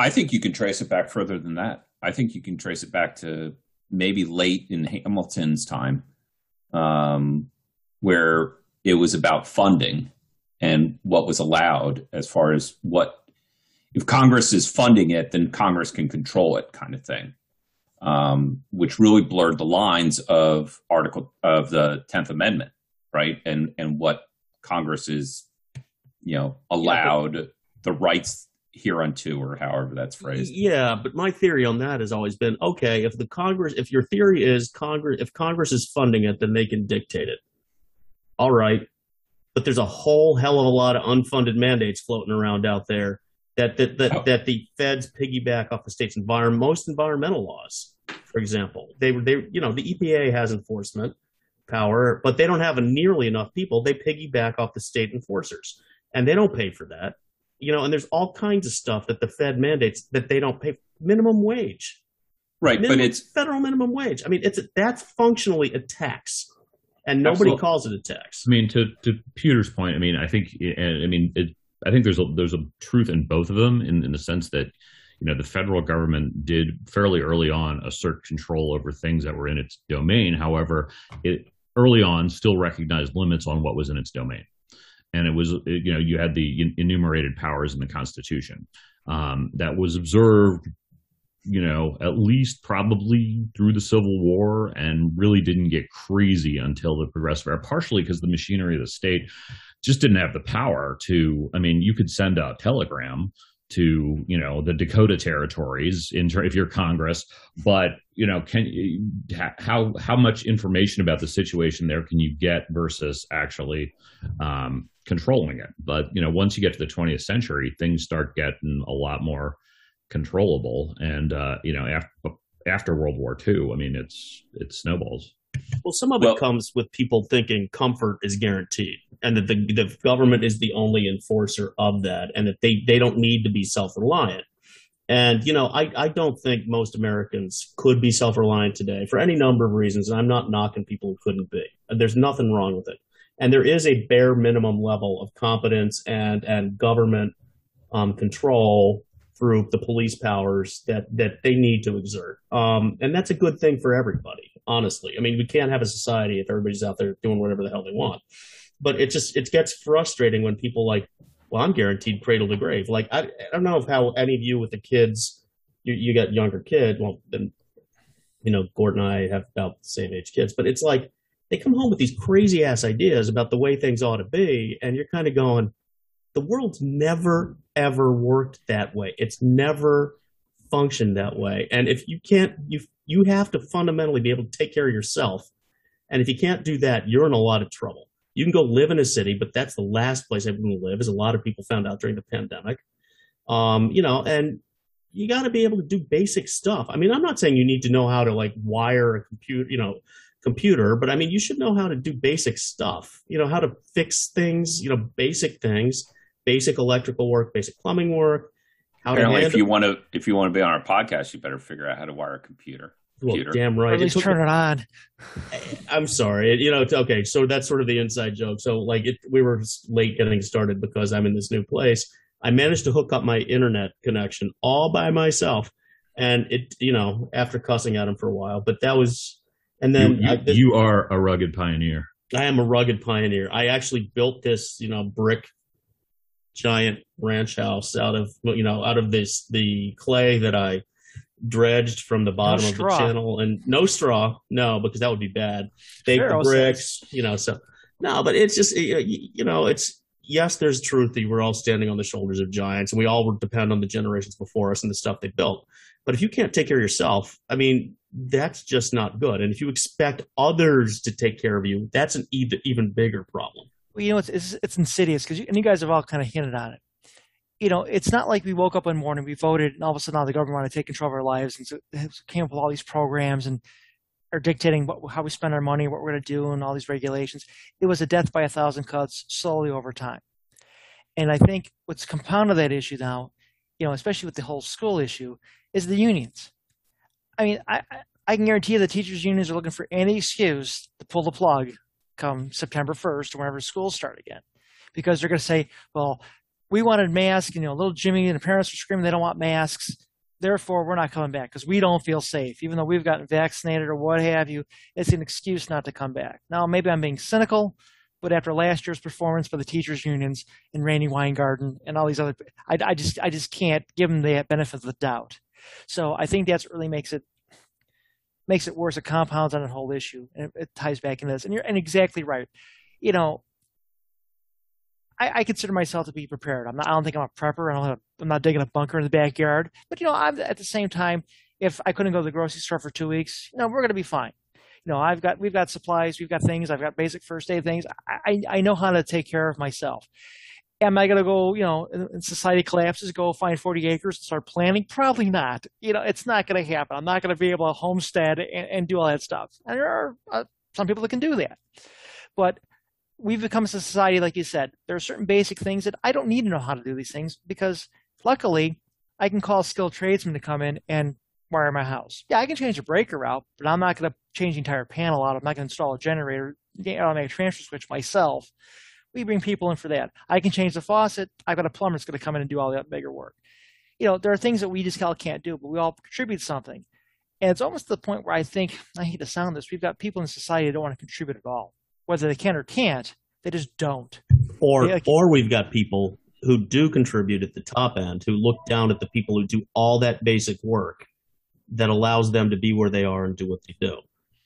Speaker 2: I think you can trace it back further than that. I think you can trace it back to maybe late in Hamilton's time, um, where it was about funding and what was allowed as far as what if Congress is funding it, then Congress can control it, kind of thing. Um, which really blurred the lines of Article of the Tenth Amendment, right? And and what Congress is, you know, allowed the rights hereunto, or however that's phrased.
Speaker 3: Yeah, but my theory on that has always been okay. If the Congress, if your theory is Congress, if Congress is funding it, then they can dictate it. All right, but there's a whole hell of a lot of unfunded mandates floating around out there that that that,
Speaker 2: Oh.
Speaker 3: that the feds piggyback off the state's environment, most environmental laws, for example. They were they you know the EPA has enforcement power, but they don't have nearly enough people. They piggyback off the state enforcers, and they don't pay for that you know, and there's all kinds of stuff that the Fed mandates that they don't pay minimum wage.
Speaker 2: Right,
Speaker 3: Minimum,
Speaker 2: but it's
Speaker 3: federal minimum wage. I mean, it's a, that's functionally a tax, and nobody
Speaker 2: Absolutely.
Speaker 3: calls it a tax.
Speaker 4: I mean, to to Peter's point, I mean, I think, and I mean, it, I think there's a there's a truth in both of them, in, in the sense that, you know, the federal government did fairly early on assert control over things that were in its domain. However, it early on still recognized limits on what was in its domain, and it was, you know, you had the enumerated powers in the Constitution um, that was observed you know, at least probably through the Civil War and really didn't get crazy until the Progressive era, partially because the machinery of the state just didn't have the power to. I mean, you could send a telegram to, you know, the Dakota territories in if you're Congress, but you know, can how how much information about the situation there can you get versus actually um, controlling it? But you know, once you get to the 20th century, things start getting a lot more controllable and uh, you know after after world war ii i mean it's it snowballs
Speaker 3: Well, some of
Speaker 2: Well-
Speaker 3: it comes with people thinking comfort is guaranteed, and that the the government is the only enforcer of that, and that they they don't need to be self reliant. And you know, I I don't think most Americans could be self reliant today for any number of reasons, and I'm not knocking people who couldn't be. There's nothing wrong with it, and there is a bare minimum level of competence and and government um, control through the police powers that that they need to exert. Um, and that's a good thing for everybody, honestly. I mean, we can't have a society if everybody's out there doing whatever the hell they want. But it just it gets frustrating when people like, well, I'm guaranteed cradle to grave. Like I, I don't know if how any of you with the kids, you, you got younger kid. Well, then, you know, Gordon and I have about the same age kids, but it's like they come home with these crazy ass ideas about the way things ought to be, and you're kind of going, the world's never ever worked that way. It's never functioned that way. And if you can't, you you have to fundamentally be able to take care of yourself. And if you can't do that, you're in a lot of trouble. You can go live in a city, but that's the last place everyone will live, as a lot of people found out during the pandemic. Um, you know, and you got to be able to do basic stuff. I mean, I'm not saying you need to know how to like wire a computer, you know, computer, but I mean, you should know how to do basic stuff. You know how to fix things. You know, basic things, basic electrical work, basic plumbing work.
Speaker 2: How Apparently, if you want to, if you want to be on our podcast, you better figure out how to wire a computer.
Speaker 3: Well, damn right. Or
Speaker 5: at least turn it on. (laughs)
Speaker 3: I'm sorry. You know, okay. So that's sort of the inside joke. So like, it, we were late getting started because I'm in this new place. I managed to hook up my internet connection all by myself, and it, you know, after cussing at him for a while. But that was, and then
Speaker 4: you, you,
Speaker 3: I,
Speaker 4: you are a rugged pioneer.
Speaker 3: I am a rugged pioneer. I actually built this, you know, brick giant ranch house out of, you know, out of this the clay that I dredged from the bottom no of the channel. And no straw. No because that would be bad. Bake the bricks you know so no but it's just you know it's yes there's truth that we're all standing on the shoulders of giants and we all depend on the generations before us and the stuff they built. But if you can't take care of yourself i mean that's just not good. And if you expect others to take care of you that's an even, even bigger problem
Speaker 5: well you know it's, it's, it's insidious because and you guys have all kind of hinted on it you know, it's not like we woke up one morning, we voted, and all of a sudden now the government wanted to take control of our lives and so came up with all these programs and are dictating what, how we spend our money, what we're going to do, and all these regulations. It was a death by a thousand cuts slowly over time. And I think what's compounded that issue now, you know, especially with the whole school issue, is the unions. I mean, I, I can guarantee you the teachers' unions are looking for any excuse to pull the plug come September 1st or whenever schools start again. Because they're going to say, well, we wanted masks. And you know, little Jimmy and the parents were screaming they don't want masks. Therefore, we're not coming back because we don't feel safe, even though we've gotten vaccinated or what have you. It's an excuse not to come back. Now, maybe I'm being cynical, but after last year's performance by the teachers' unions and Randi Weingarten and all these other, I, I just I just can't give them the benefit of the doubt. So I think that's really makes it makes it worse. It compounds on the whole issue, and it, it ties back into this. And you're and exactly right. You know, I, I, consider myself to be prepared. I'm not, I don't think I'm a prepper. I I'm not digging a bunker in the backyard. But you know, I'm at the same time. If I couldn't go to the grocery store for two weeks, you know, we're going to be fine. You know, I've got we've got supplies, we've got things. I've got basic first aid things. I I know how to take care of myself. Am I going to go, you know, in society collapses, go find 40 acres and start planting? Probably not. You know, it's not going to happen. I'm not going to be able to homestead and, and, do all that stuff. And there are uh, some people that can do that. But we've become a society, like you said, there are certain basic things that I don't need to know how to do these things because luckily I can call skilled tradesmen to come in and wire my house. Yeah, I can change a breaker out, but I'm not going to change the entire panel out. I'm not going to install a generator, automatic transfer switch myself. We bring people in for that. I can change the faucet. I've got a plumber that's going to come in and do all that bigger work. You know, there are things that we just can't do, but we all contribute something. And it's almost to the point where I think, I hate to sound this, we've got people in society that don't want to contribute at all whether they can or can't, they just don't.
Speaker 3: Or they, or we've got people who do contribute at the top end who look down at the people who do all that basic work that allows them to be where they are and do what they do.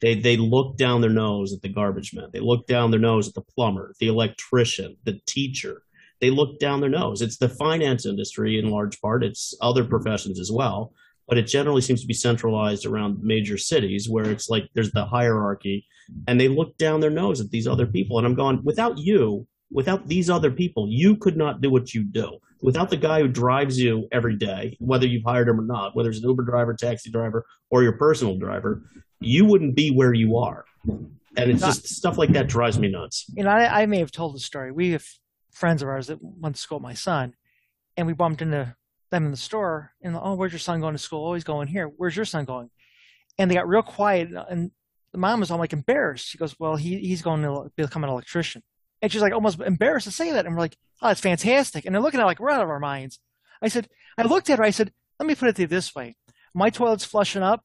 Speaker 3: They they look down their nose at the garbage man. They look down their nose at the plumber, the electrician, the teacher. They look down their nose. It's the finance industry in large part. It's other professions as well, but it generally seems to be centralized around major cities where it's like there's the hierarchy and they look down their nose at these other people. And I'm going, without you, without these other people, you could not do what you do. Without the guy who drives you every day, whether you've hired him or not, whether it's an Uber driver, taxi driver, or your personal driver, you wouldn't be where you are. And it's just stuff like that drives me nuts.
Speaker 5: You know, I, I may have told the story. We have friends of ours that went to school with my son, and we bumped into them in the store and oh, where's your son going to school? Oh, he's going here. Where's your son going? And they got real quiet and the mom was all like embarrassed. She goes, well, he, he's going to become an electrician. And she's like almost embarrassed to say that. And we're like, oh, that's fantastic. And they're looking at like, we're out of our minds. I said, I looked at her. I said, let me put it to you this way. My toilet's flushing up.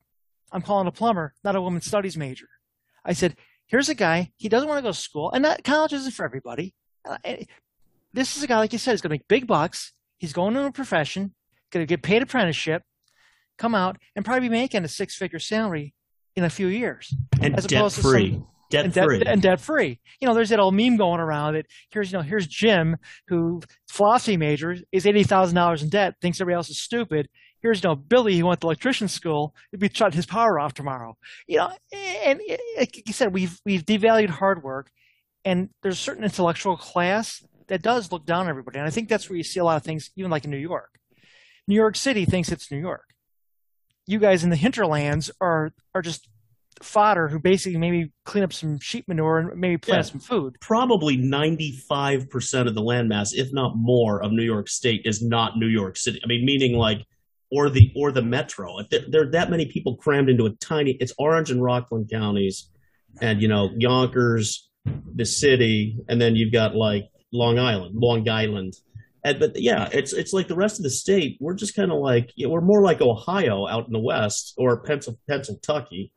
Speaker 5: I'm calling a plumber, not a women's studies major. I said, here's a guy. He doesn't want to go to school and that college isn't for everybody. Uh, this is a guy, like you said, he's going to make big bucks. He's going to a profession going to get paid apprenticeship, come out, and probably be making a six figure salary in a few years.
Speaker 3: And debt free. Some, debt
Speaker 5: and
Speaker 3: free.
Speaker 5: and debt free. You know, there's that old meme going around that here's, you know, here's Jim who philosophy major is $80,000 in debt, thinks everybody else is stupid. Here's, you know, Billy he went to electrician school, he'd be shut his power off tomorrow. You know, and eh, like you said, we've, we've devalued hard work and there's a certain intellectual class that does look down on everybody. And I think that's where you see a lot of things, even like in New York. New York City thinks it's New York. You guys in the hinterlands are are just fodder who basically maybe clean up some sheep manure and maybe plant
Speaker 3: Yeah.
Speaker 5: some food.
Speaker 3: Probably 95% of the landmass, if not more, of New York State is not New York City. I mean, meaning like, or the or the metro. If there, there are that many people crammed into a tiny. It's Orange and Rockland counties, and you know Yonkers, the city, and then you've got like Long Island, Long Island. And, but yeah, it's it's like the rest of the state. We're just kind of like yeah, we're more like Ohio out in the west or Pencil Pennsylvania,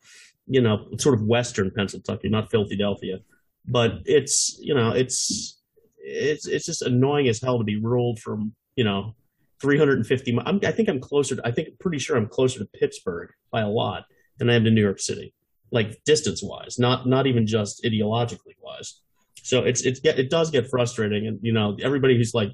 Speaker 3: you know, sort of western Pennsylvania, not Philadelphia. But it's you know it's it's it's just annoying as hell to be ruled from you know 350. mi- I'm, I think I'm closer. To, I think pretty sure I'm closer to Pittsburgh by a lot than I am to New York City, like distance wise, not not even just ideologically wise. So it's it's it does get frustrating, and you know everybody who's like,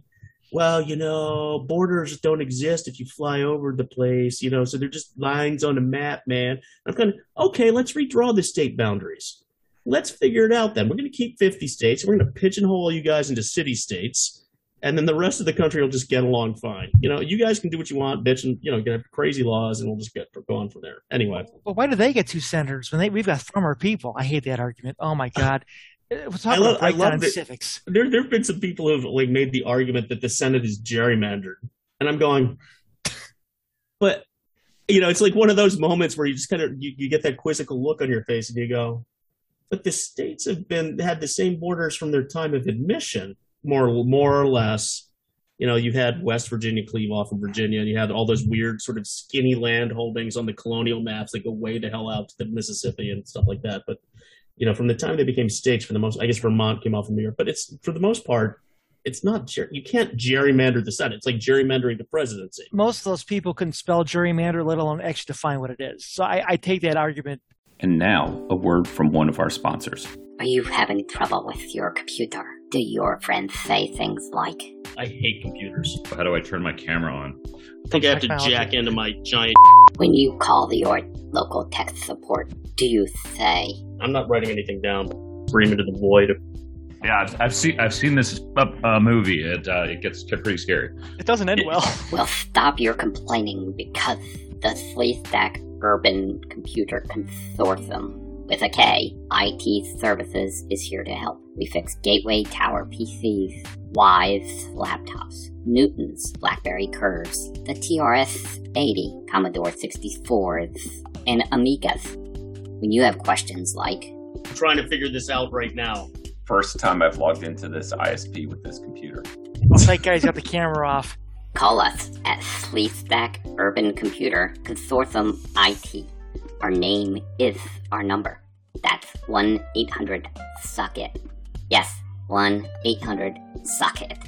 Speaker 3: well, you know, borders don't exist if you fly over the place, you know, so they're just lines on a map, man. I'm kind of okay. Let's redraw the state boundaries. Let's figure it out then. We're going to keep 50 states. We're going to pigeonhole you guys into city states and then the rest of the country will just get along fine. You know, you guys can do what you want, bitch, and you know, get crazy laws, and we'll just get going from there. Anyway,
Speaker 5: But why do they get two senators when they we've got farmer people? I hate that argument. Oh my god. (laughs) Uh, talking
Speaker 3: I love-
Speaker 5: about
Speaker 3: I love that-
Speaker 5: civics.
Speaker 3: there there have been some people who've like made the argument that the Senate is gerrymandered, and I'm going, (laughs) but you know, it's like one of those moments where you just kind of you, you get that quizzical look on your face, and you go, but the states have been had the same borders from their time of admission, more more or less. You know, you've had West Virginia cleave off of Virginia, and you had all those weird sort of skinny land holdings on the colonial maps that go way the hell out to the Mississippi and stuff like that. But you know, from the time they became states, for the most, I guess Vermont came off of New York, but it's for the most part, it's not. You can't gerrymander the Senate. It's like gerrymandering the presidency.
Speaker 5: Most of those people couldn't spell gerrymander, let alone actually define what it is. So I, I take that argument.
Speaker 2: And now, a word from one of our sponsors.
Speaker 6: Are you having trouble with your computer? Do your friends say things like,
Speaker 3: I hate computers.
Speaker 4: How do I turn my camera on?
Speaker 3: I think I have to jack into my giant.
Speaker 6: when you call your local tech support, do you say,
Speaker 3: I'm not writing anything down. Scream into the void.
Speaker 4: Yeah, I've, I've seen I've seen this uh, movie. It uh, it gets pretty scary.
Speaker 5: It doesn't end well. (laughs)
Speaker 6: well, stop your complaining because the Sleestack Urban Computer Consortium with a K, IT Services is here to help. We fix Gateway Tower PCs, Vaio laptops, Newtons, BlackBerry Curves, the TRS-80, Commodore 64s, and Amigas. When you have questions like,
Speaker 3: I'm trying to figure this out right now.
Speaker 2: First time I've logged into this ISP with this computer.
Speaker 5: That guy's got the camera off.
Speaker 6: Call us at Sleestack Urban Computer Consortium IT. Our name is our number. That's 1 800 Suck It. Yes, 1 800 Suck It.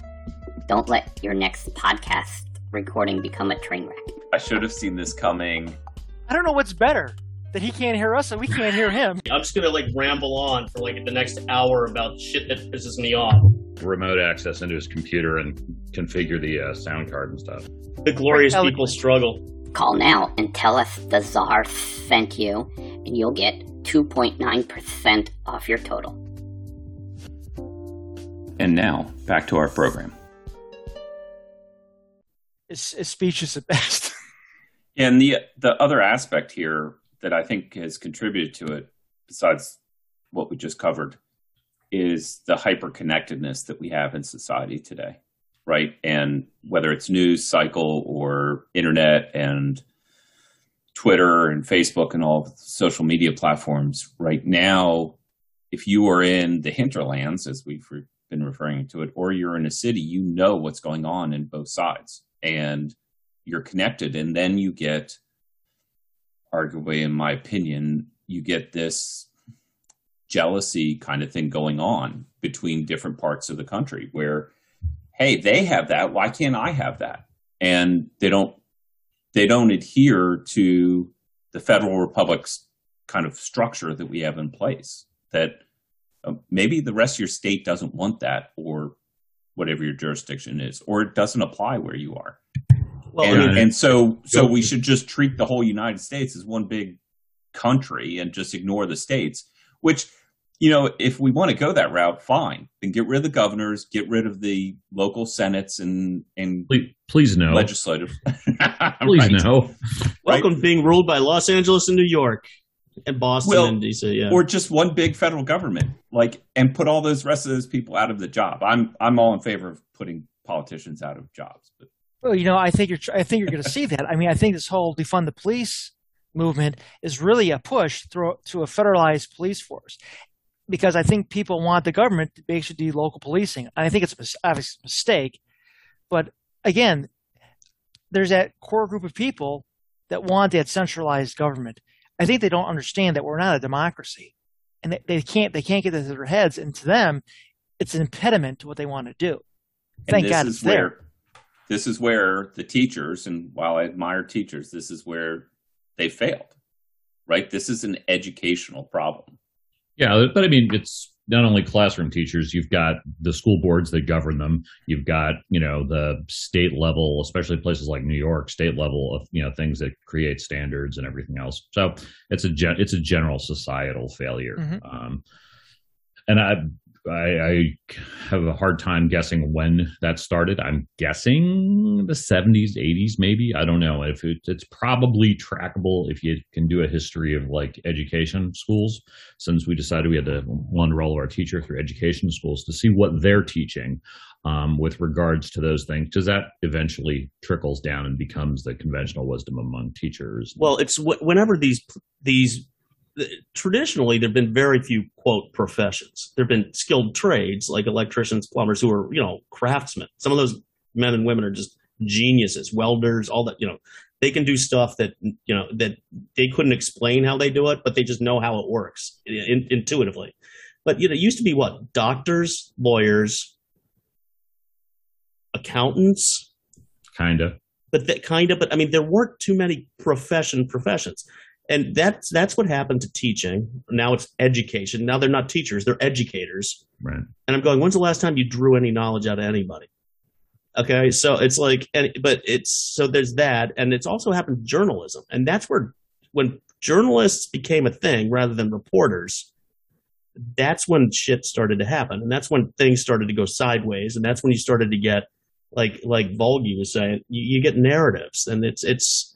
Speaker 6: Don't let your next podcast recording become a train wreck.
Speaker 2: I should have seen this coming.
Speaker 5: I don't know what's better. That he can't hear us and we can't hear him. (laughs)
Speaker 3: I'm just gonna like ramble on for like the next hour about shit that pisses me off.
Speaker 4: Remote access into his computer and configure the uh, sound card and stuff.
Speaker 3: The glorious
Speaker 5: Eloquent.
Speaker 3: people struggle.
Speaker 6: Call now and tell us the czar sent you, and you'll get 2.9% off your total.
Speaker 2: And now, back to our program.
Speaker 5: His, his speech is the (laughs) best.
Speaker 2: And the the other aspect here that I think has contributed to it, besides what we just covered, is the hyper connectedness that we have in society today, right? And whether it's news cycle or internet and Twitter and Facebook and all social media platforms, right now, if you are in the hinterlands, as we've re- been referring to it, or you're in a city, you know what's going on in both sides. And you're connected and then you get arguably in my opinion you get this jealousy kind of thing going on between different parts of the country where hey they have that why can't i have that and they don't they don't adhere to the federal republic's kind of structure that we have in place that uh, maybe the rest of your state doesn't want that or whatever your jurisdiction is or it doesn't apply where you are
Speaker 3: Well,
Speaker 2: and,
Speaker 3: I mean,
Speaker 2: and so so we should just treat the whole United States as one big country and just ignore the states. Which, you know, if we want to go that route, fine. Then get rid of the governors, get rid of the local senates and and
Speaker 4: Please, please no.
Speaker 2: legislative. (laughs)
Speaker 4: Please
Speaker 2: Right.
Speaker 4: no.
Speaker 3: welcome to being ruled by Los Angeles and New York. and Boston
Speaker 2: Well,
Speaker 3: and DC. Yeah.
Speaker 2: or just one big federal government, like, and put all those rest of those people out of the job. I'm I'm all in favor of putting politicians out of jobs, but
Speaker 5: Well, you know, I think you're. I think you're going to see that. I mean, I think this whole defund the police movement is really a push through to a federalized police force, because I think people want the government to basically do local policing. I think it's a obviously a mistake, but again, there's that core group of people that want that centralized government. I think they don't understand that we're not a democracy, and they, they can't they can't get it to their heads, and to them, it's an impediment to what they want to do.
Speaker 2: and
Speaker 5: Thank
Speaker 2: this
Speaker 5: God
Speaker 2: is
Speaker 5: it's there.
Speaker 2: this is where the teachers, and while I admire teachers, this is where they failed. Right? This is an educational problem.
Speaker 4: Yeah, but I mean, it's not only classroom teachers. You've got the school boards that govern them. You've got you know the state level, especially places like New York, state level of you know things that create standards and everything else. So it's a gen- it's a general societal failure.
Speaker 5: Mhm.
Speaker 4: Um, and I, I I have a hard time guessing when that started. I'm guessing the 70s, 80s, maybe. I don't know if it, it's probably trackable if you can do a history of like education schools. Since we decided we had to want to roll our teacher through education schools to see what they're teaching um, with regards to those things, because that eventually trickles down and becomes the conventional wisdom among teachers.
Speaker 3: Well, it's wh- whenever these these traditionally there've been very few quote professions. There've been skilled trades like electricians, plumbers who are you know craftsmen. Some of those men and women are just geniuses, welders, all that. You know, they can do stuff that you know that they couldn't explain how they do it, but they just know how it works in, intuitively. But you know, it used to be what doctors, lawyers, accountants,
Speaker 4: kind of.
Speaker 3: but that kind of but i mean there weren't too many profession professions and that's that's what happened to teaching. Now it's education. Now they're not teachers they're educators.
Speaker 4: Right.
Speaker 3: and i'm going when's the last time you drew any knowledge out of anybody? Okay so it's like and but it's so there's that and it's also happened to journalism. And that's where when journalists became a thing rather than reporters that's when shit started to happen. And that's when things started to go sideways and that's when you started to get like like Volgy was saying, you, you get narratives, and it's it's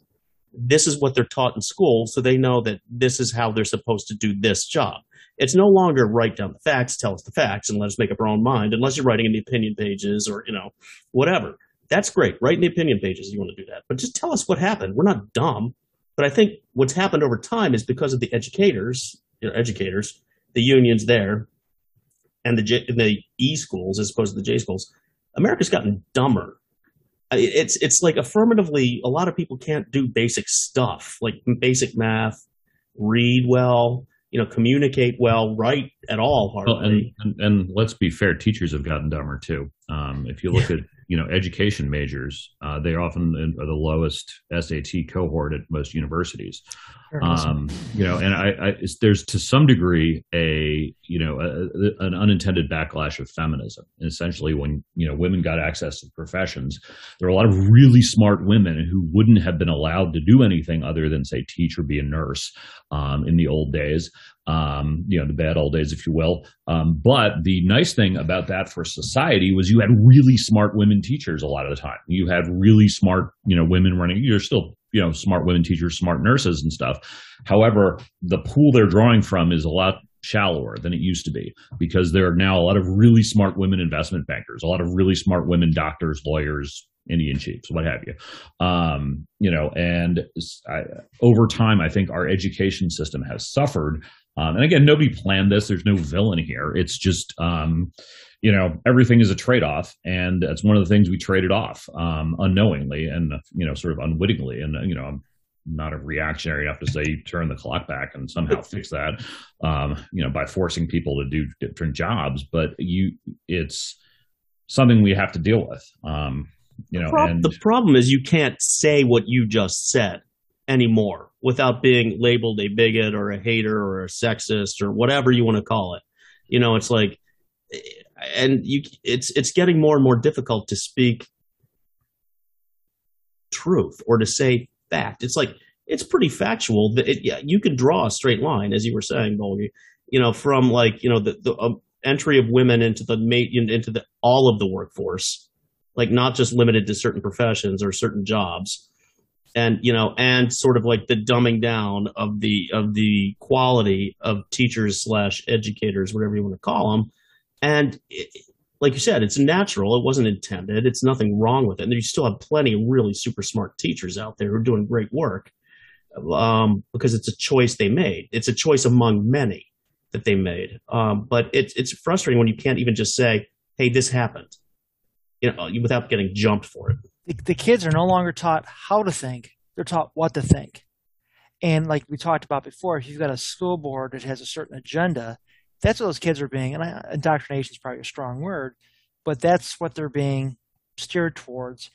Speaker 3: this is what they're taught in school, so they know that this is how they're supposed to do this job. It's no longer write down the facts, tell us the facts, and let us make up our own mind, unless you're writing in the opinion pages or you know whatever. That's great. Write in the opinion pages. You want to do that, but just tell us what happened. We're not dumb. But I think what's happened over time is because of the educators, you know, educators, the unions there, and the J, the E schools as opposed to the J schools. America's gotten dumber. It's it's like affirmatively, a lot of people can't do basic stuff like basic math, read well, you know, communicate well, write at all
Speaker 4: Well,
Speaker 3: hardly.
Speaker 4: and, and and let's be fair, teachers have gotten dumber too. Um, if you look (laughs) at you know education majors, uh, they often are the lowest SAT cohort at most universities. Um, you know, and I, I it's- there's to some degree a you know a, an unintended backlash of feminism. And essentially, when you know women got access to professions, there are a lot of really smart women who wouldn't have been allowed to do anything other than say teach or be a nurse um, in the old days um, you know, the bad old days, if you will. Um, but the nice thing about that for society was you had really smart women teachers a lot of the time. You had really smart, you know, women running. You're still, you know, smart women teachers, smart nurses and stuff. However, the pool they're drawing from is a lot shallower than it used to be because there are now a lot of really smart women investment bankers, a lot of really smart women doctors, lawyers, Indian chiefs, what have you. Um, you know, and I, over time, I think our education system has suffered um, and again, nobody planned this. There's no villain here. It's just, um, you know, everything is a trade off. And that's one of the things we traded off um, unknowingly and, you know, sort of unwittingly. And, you know, I'm not a reactionary enough to say turn the clock back and somehow (laughs) fix that, um, you know, by forcing people to do different jobs. But you, it's something we have to deal with. Um, you know,
Speaker 3: Prob-
Speaker 4: and
Speaker 3: the problem is you can't say what you just said anymore without being labeled a bigot or a hater or a sexist or whatever you want to call it. You know, it's like, and you, it's it's getting more and more difficult to speak truth or to say fact. It's like it's pretty factual that it, yeah, you can draw a straight line, as you were saying, Bolgi. You know, from like you know the the um, entry of women into the into the all of the workforce like not just limited to certain professions or certain jobs and you know, and sort of like the dumbing down of the of the quality of teachers slash educators, whatever you want to call them. And it, like you said, it's natural. It wasn't intended. It's nothing wrong with it. And you still have plenty of really super smart teachers out there who are doing great work um, because it's a choice they made. It's a choice among many that they made. Um, but it's it's frustrating when you can't even just say, "Hey, this happened," you know, without getting jumped for it.
Speaker 5: The, the kids are no longer taught how to think; they're taught what to think. And like we talked about before, if you've got a school board that has a certain agenda, that's what those kids are being. And indoctrination is probably a strong word, but that's what they're being steered towards.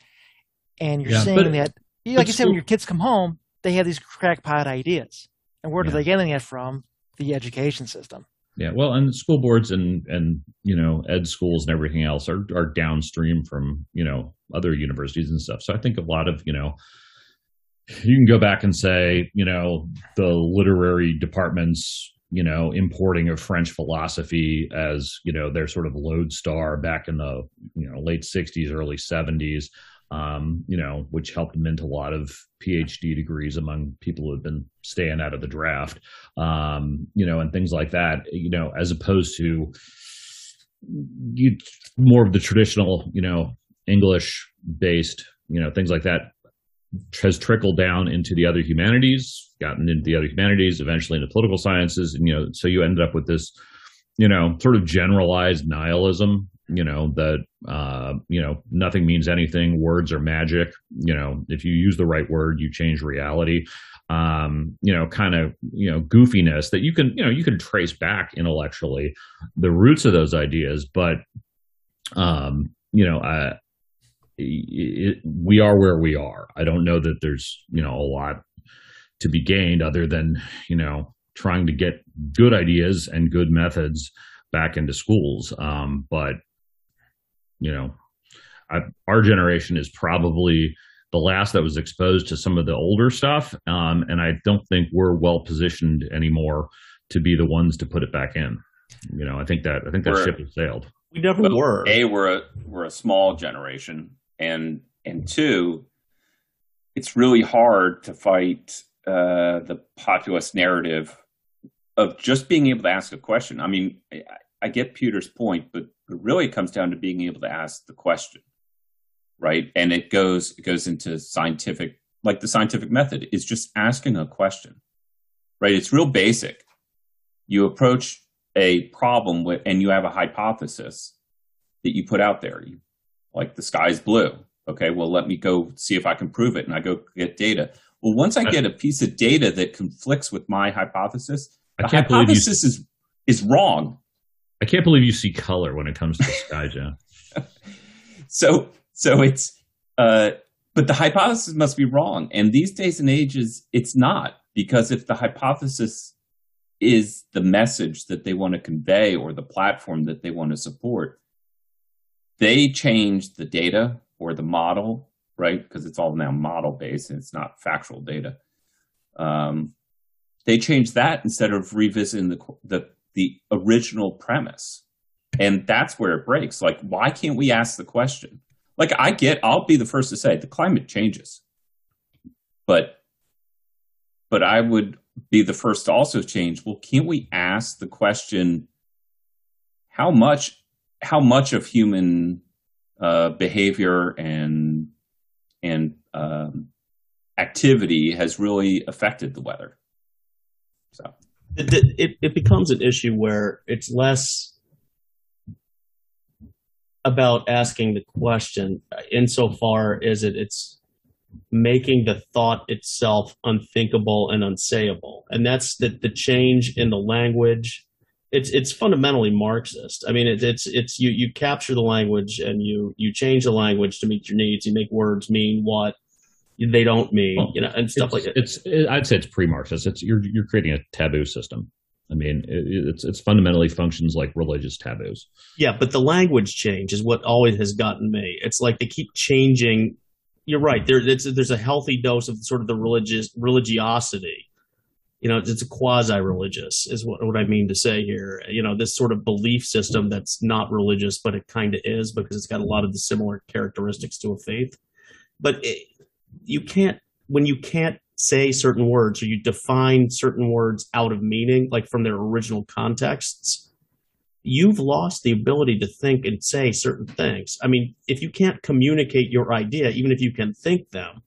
Speaker 5: And you're
Speaker 4: Yeah,
Speaker 5: seeing that, like you said, when your kids come home, they have these crackpot ideas. And where
Speaker 4: Yeah.
Speaker 5: are they getting it from? The education system.
Speaker 4: Yeah, well, and school boards and and you know ed schools and everything else are are downstream from you know other universities and stuff. So I think a lot of you know you can go back and say you know the literary departments you know importing of French philosophy as you know their sort of lodestar back in the you know late '60s, early '70s. Um, you know, which helped mint a lot of PhD degrees among people who have been staying out of the draft. Um, you know, and things like that, you know, as opposed to you more of the traditional, you know, English based, you know, things like that has trickled down into the other humanities, gotten into the other humanities, eventually into political sciences, and you know, so you ended up with this, you know, sort of generalized nihilism, you know, that uh, you know, nothing means anything, words are magic, you know, if you use the right word, you change reality um, you know, kind of, you know, goofiness that you can, you know, you can trace back intellectually the roots of those ideas, but, um, you know, uh, it, we are where we are. I don't know that there's, you know, a lot to be gained other than, you know, trying to get good ideas and good methods back into schools. Um, but, you know, I, our generation is probably the last that was exposed to some of the older stuff. Um, and I don't think we're well positioned anymore to be the ones to put it back in. You know, I think that I think that
Speaker 2: We're-
Speaker 4: ship has sailed.
Speaker 3: We never
Speaker 2: Well,
Speaker 3: were.
Speaker 2: A, we're a we're a small generation, and and two, it's really hard to fight uh, the populist narrative of just being able to ask a question. I mean, I, get Peter's point, but it really comes down to being able to ask the question, right? And it goes it goes into scientific, like the scientific method is just asking a question, right? It's real basic. You approach a problem with, and you have a hypothesis that you put out there. You, like the sky's blue. Okay, well, let me go see if I can prove it, and I go get data. Well, once I get a piece of data that conflicts with my hypothesis,
Speaker 4: I
Speaker 2: the
Speaker 4: believe you.
Speaker 2: hypothesis is is wrong.
Speaker 4: I can't believe you see color when it comes to the sky. (laughs)
Speaker 2: So, so it's, uh, but the hypothesis must be wrong. And these days and ages, it's not because if the hypothesis is the message that they want to convey or the platform that they want to support, they change the data or the model, right? Because it's all now model based and it's not factual data. Um, they change that instead of revisiting the, the the original premise. And that's where it breaks. Like why can't we ask the question? Like i get i'll be the first to say the climate changes. But but i would be the first to also change well can't we ask the question how much how much of human uh, behavior and and um, activity has really affected the weather? So
Speaker 3: it, it, it becomes an issue where it's less about asking the question insofar as it, it's making the thought itself unthinkable and unsayable. And that's the, the change in the language. It's it's fundamentally marxist. I mean it, it's it's you you capture the language and you you change the language to meet your needs. You make words mean what they don't mean
Speaker 4: Well,
Speaker 3: you know and stuff like that
Speaker 4: It's it, I'd say it's pre-Marxist. It's you're you're creating a taboo system. I mean, it, it's it's fundamentally functions like religious taboos.
Speaker 3: Yeah, but the language change is what always has gotten me. It's like they keep changing. You're right. There, it's, there's a healthy dose of sort of the religious religiosity. You know, it's a quasi-religious, is what what I mean to say here. You know, this sort of belief system that's not religious, but it kind of is because it's got a lot of the similar characteristics to a faith. But it, you can't when you can't say certain words or you define certain words out of meaning, like from their original contexts, you've lost the ability to think and say certain things. I mean, if you can't communicate your idea, even if you can think them,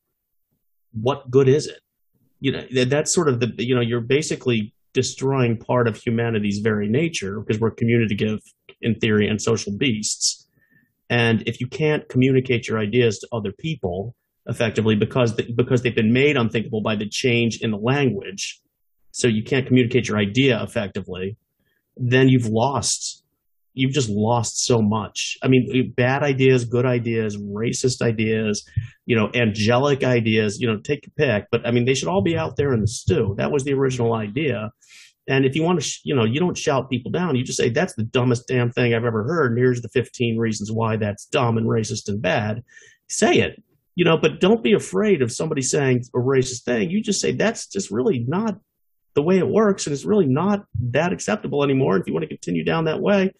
Speaker 3: what good is it? You know, that's sort of the, you know, you're basically destroying part of humanity's very nature because we're communicative in theory and social beasts. And if you can't communicate your ideas to other people effectively because the, because they've been made unthinkable by the change in the language, so you can't communicate your idea effectively, then you've lost you've just lost so much. I mean, bad ideas, good ideas, racist ideas, you know, angelic ideas, you know, take your pick. But I mean, they should all be out there in the stew. That was the original idea. And if you want to, sh- you know, you don't shout people down. You just say, that's the dumbest damn thing I've ever heard. And here's the 15 reasons why that's dumb and racist and bad. Say it, you know, but don't be afraid of somebody saying a racist thing. You just say, that's just really not the way it works. And it's really not that acceptable anymore. And if you want to continue down that way,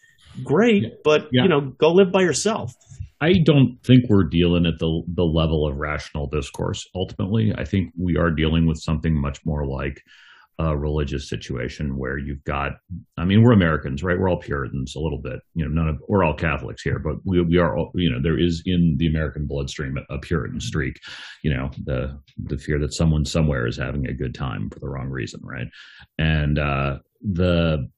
Speaker 3: great, but yeah. you know, go live by yourself.
Speaker 4: I don't think we're dealing at the the level of rational discourse. Ultimately, I think we are dealing with something much more like a religious situation where you've got. I mean, we're Americans, right? We're all Puritans a little bit. You know, none of we're all Catholics here, but we we are. All, you know, there is in the American bloodstream a, a Puritan streak. You know, the the fear that someone somewhere is having a good time for the wrong reason, right? And uh, the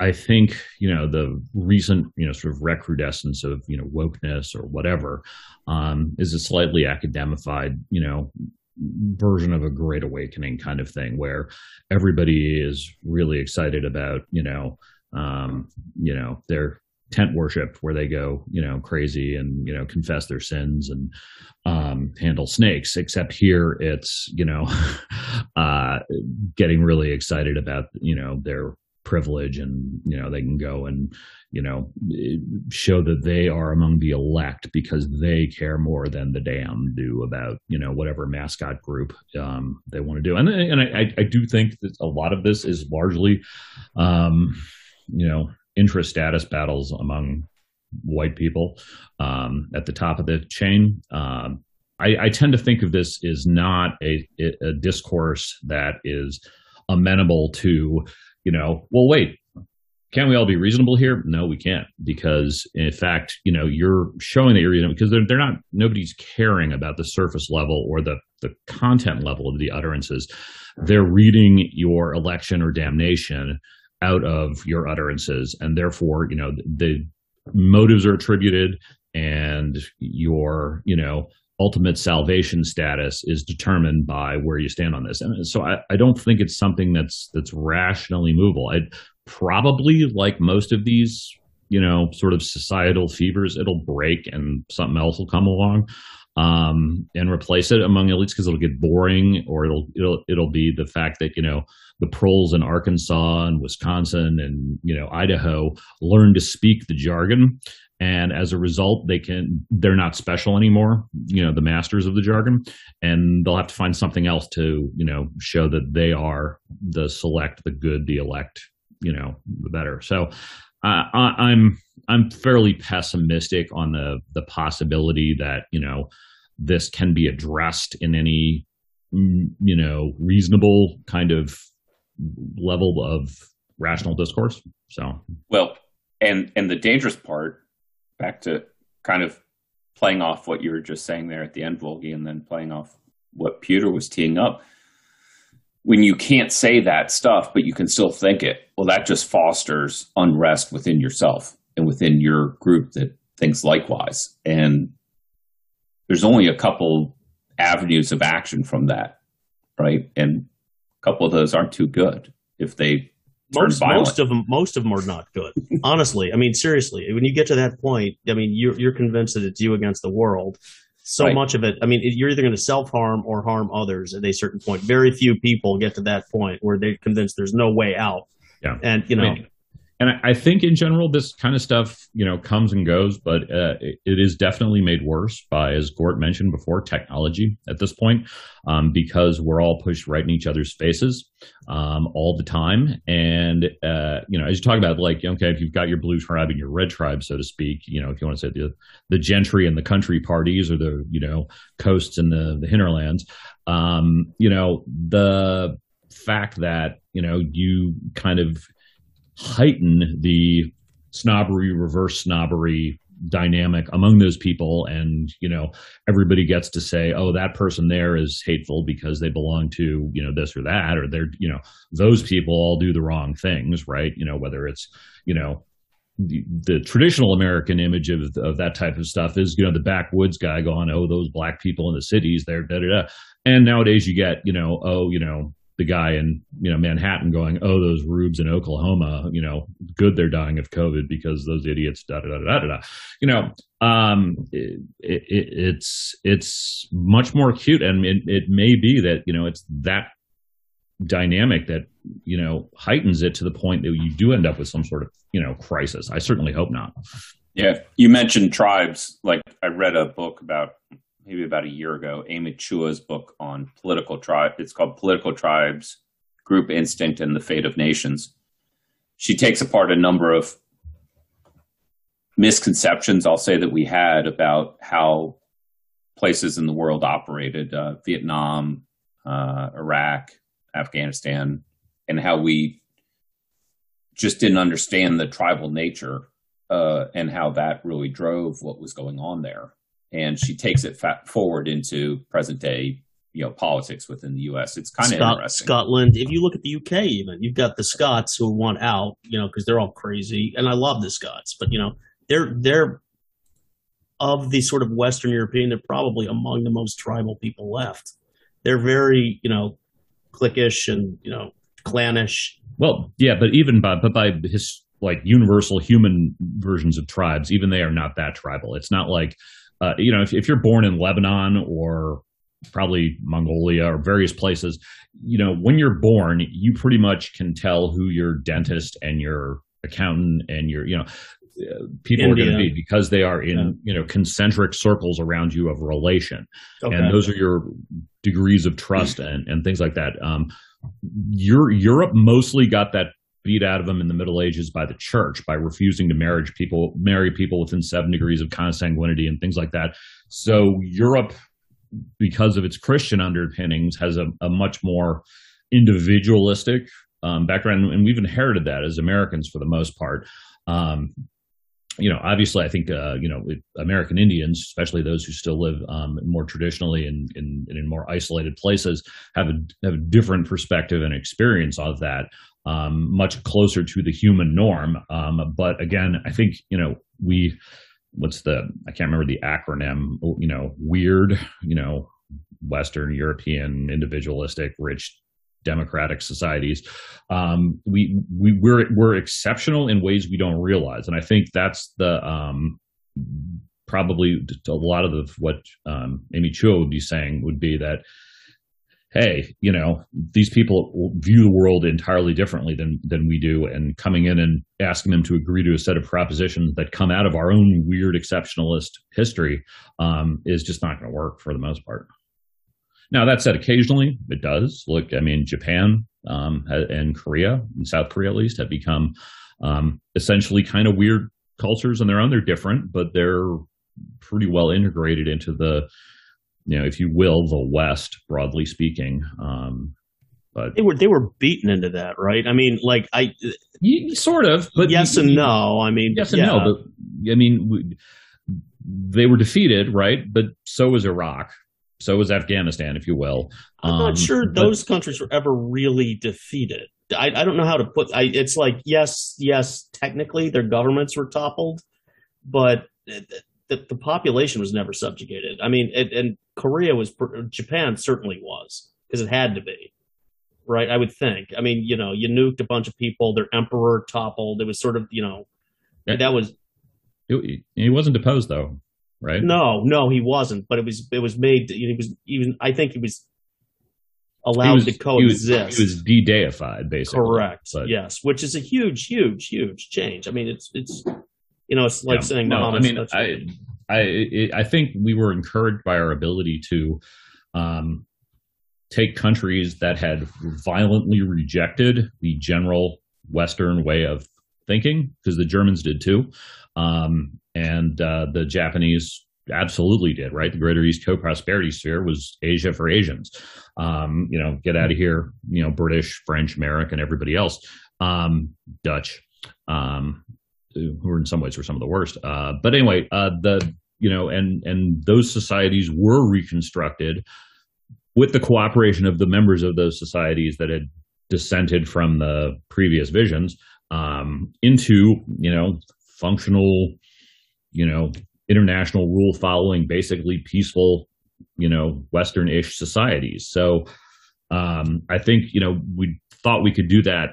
Speaker 4: I think you know the recent you know sort of recrudescence of you know wokeness or whatever um, is a slightly academified you know version of a great awakening kind of thing where everybody is really excited about you know um, you know their tent worship where they go you know crazy and you know confess their sins and um, handle snakes except here it's you know (laughs) uh, getting really excited about you know their privilege and you know they can go and you know show that they are among the elect because they care more than the damn do about you know whatever mascot group um, they want to do. And and I, I do think that a lot of this is largely um, you know interest status battles among white people um, at the top of the chain. Um, I, I, tend to think of this as not a, a discourse that is amenable to you know, well, wait, can we all be reasonable here? No, we can't, because in fact, you know, you're showing that you're reasonable because they're, they're not. Nobody's caring about the surface level or the the content level of the utterances. They're reading your election or damnation out of your utterances, and therefore, you know, the motives are attributed, and your, you know, ultimate salvation status is determined by where you stand on this. And so I, I don't think it's something that's that's rationally movable. I'd probably like most of these, you know, sort of societal fevers, it'll break and something else will come along um, and replace it among elites because it'll get boring, or it'll it'll it'll be the fact that you know the proles in Arkansas and Wisconsin and you know Idaho learn to speak the jargon, and as a result they can they're not special anymore you know the masters of the jargon. And they'll have to find something else to you know show that they are the select the good the elect you know the better. So uh, I, i'm i'm fairly pessimistic on the the possibility that you know this can be addressed in any mm, you know reasonable kind of level of rational discourse. So.
Speaker 2: Well and and the dangerous part back to kind of playing off what you were just saying there at the end, Volgi, and then playing off what Pewter was teeing up. When you can't say that stuff, but you can still think it, well, that just fosters unrest within yourself and within your group that thinks likewise. And there's only a couple avenues of action from that, right? And a couple of those aren't too good if they
Speaker 3: most, most of them most of them are not good. (laughs) Honestly i mean seriously when you get to that point i mean you're, you're convinced that it's you against the world. So right. much of it i mean you're either going to self-harm or harm others at a certain point. Very few people get to that point where they're convinced there's no way out.
Speaker 4: Yeah.
Speaker 3: And you know I mean,
Speaker 4: and I, I think in general this kind of stuff you know comes and goes, but uh, it, it is definitely made worse by, as Gort mentioned before, technology at this point, um, because we're all pushed right in each other's faces um, all the time. And uh, you know, as you talk about, like okay, if you've got your blue tribe and your red tribe, so to speak, you know, if you want to say the the gentry and the country parties, or the you know coasts and the the hinterlands, um, you know, the fact that you know you kind of heighten the snobbery, reverse snobbery dynamic among those people and you know everybody gets to say oh that person there is hateful because they belong to you know this or that or they're you know those people all do the wrong things right you know whether it's you know the, the traditional American image of, of that type of stuff is, you know, the backwoods guy going, oh, those black people in the cities, they're da da da. And nowadays you get, you know, oh, you know, the guy in you know Manhattan going, "Oh, those rubes in Oklahoma, you know, good they're dying of COVID because those idiots." Da da da da da. You know, um, it, it, it's it's much more acute, and it, it may be that you know it's that dynamic that you know heightens it to the point that you do end up with some sort of you know crisis. I certainly hope not.
Speaker 2: Yeah, you mentioned tribes. Like I read a book about maybe about a year ago, Amy Chua's book on political tribe. It's called Political Tribes, Group Instinct, and the Fate of Nations. She takes apart a number of misconceptions, I'll say, that we had about how places in the world operated uh, Vietnam, uh, Iraq, Afghanistan, and how we just didn't understand the tribal nature uh, and how that really drove what was going on there and she takes it forward into present day you know politics within the U.S. It's kind of Scot- interesting.
Speaker 3: Scotland. If you look at the UK, even you've got the Scots who want out, you know, because they're all crazy, and I love the Scots, but you know, they're they're of the sort of Western European, they're probably among the most tribal people left. They're very, you know, cliquish and you know, clannish.
Speaker 4: Well, yeah, but even by but by his like universal human versions of tribes, even they are not that tribal. It's not like uh, you know, if, if you're born in Lebanon or probably Mongolia or various places, you know, when you're born, you pretty much can tell who your dentist and your accountant and your, you know, people India. are going to be because they are in, yeah. you know, concentric circles around you of relation. Okay. And those are your degrees of trust and, and things like that. Um, your Europe mostly got that beat out of them in the Middle Ages by the church by refusing to marry people, marry people within seven degrees of consanguinity and things like that. So Europe, because of its Christian underpinnings, has a, a much more individualistic um, background, and we've inherited that as Americans for the most part. Um, you know, obviously, I think uh, you know American Indians, especially those who still live um, more traditionally in, in, in more isolated places, have a have a different perspective and experience of that um, much closer to the human norm. Um, but again, I think you know we what's the I can't remember the acronym. You know, weird. You know, Western European individualistic rich democratic societies. Um, we we we're we're exceptional in ways we don't realize, and I think that's the um, probably a lot of the, what um, Amy Chua would be saying would be that hey, you know, these people view the world entirely differently than than we do, and coming in and asking them to agree to a set of propositions that come out of our own weird exceptionalist history um, is just not going to work for the most part. Now that said, occasionally it does. Look, I mean, Japan um, and Korea, and South Korea at least, have become um, essentially kind of weird cultures on their own. They're different, but they're pretty well integrated into the you know, if you will, the West, broadly speaking. Um, but
Speaker 3: they were they were beaten into that, right? I mean, like I,
Speaker 4: you, sort of, but
Speaker 3: yes
Speaker 4: you,
Speaker 3: and no. I mean,
Speaker 4: yes and yeah. no. But I mean, we, they were defeated, right? But so was Iraq. So was Afghanistan, if you will.
Speaker 3: I'm not um, sure but, those countries were ever really defeated. I, I don't know how to put. I, it's like yes, yes. Technically, their governments were toppled, but the, the population was never subjugated. I mean, it, and Korea was, Japan certainly was, because it had to be, right? I would think. I mean, you know, you nuked a bunch of people, their emperor toppled. It was sort of, you know, yeah. that was.
Speaker 4: He wasn't deposed, though, right?
Speaker 3: No, no, he wasn't. But it was, it was made. He was even. I think he was. allowed
Speaker 4: was,
Speaker 3: to
Speaker 4: he was,
Speaker 3: coexist.
Speaker 4: he was de-deified, basically.
Speaker 3: Correct.
Speaker 4: But-
Speaker 3: yes, which is a huge, huge, huge change. I mean, it's it's you know, it's like
Speaker 4: Yeah.
Speaker 3: saying
Speaker 4: no. I mean, I, I, I think we were encouraged by our ability to um, take countries that had violently rejected the general Western way of thinking, because the Germans did too, um, and uh, the Japanese absolutely did. Right, the Greater East Co-Prosperity Sphere was Asia for Asians. Um, you know, get out of here. You know, British, French, American, everybody else, um, Dutch. Um, who in some ways were some of the worst. Uh, but anyway, uh, the you know, and and those societies were reconstructed with the cooperation of the members of those societies that had dissented from the previous visions um, into you know functional, you know, international rule following, basically peaceful, you know, Western-ish societies. So um, I think you know we thought we could do that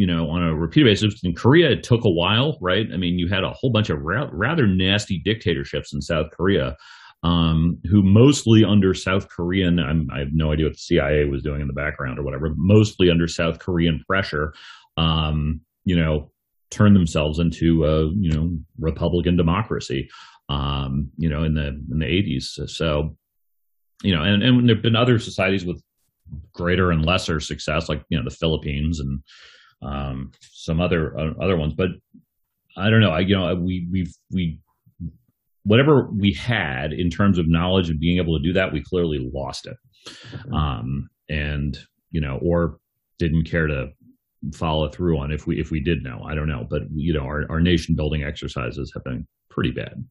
Speaker 4: you know, on a repeated basis. In Korea, it took a while, right? I mean, you had a whole bunch of ra- rather nasty dictatorships in South Korea, um, who mostly under South Korean, I'm, I have no idea what the CIA was doing in the background or whatever, mostly under South Korean pressure, um, you know, turned themselves into a, you know, Republican democracy, um, you know, in the, in the 80s. So, you know, and, and there have been other societies with greater and lesser success, like, you know, the Philippines and, um, some other uh, other ones. But I don't know. I you know we we we whatever we had in terms of knowledge and being able to do that, we clearly lost it, um, and you know, or didn't care to follow through on if we if we did know. I don't know, but you know, our our nation building exercises have been pretty bad.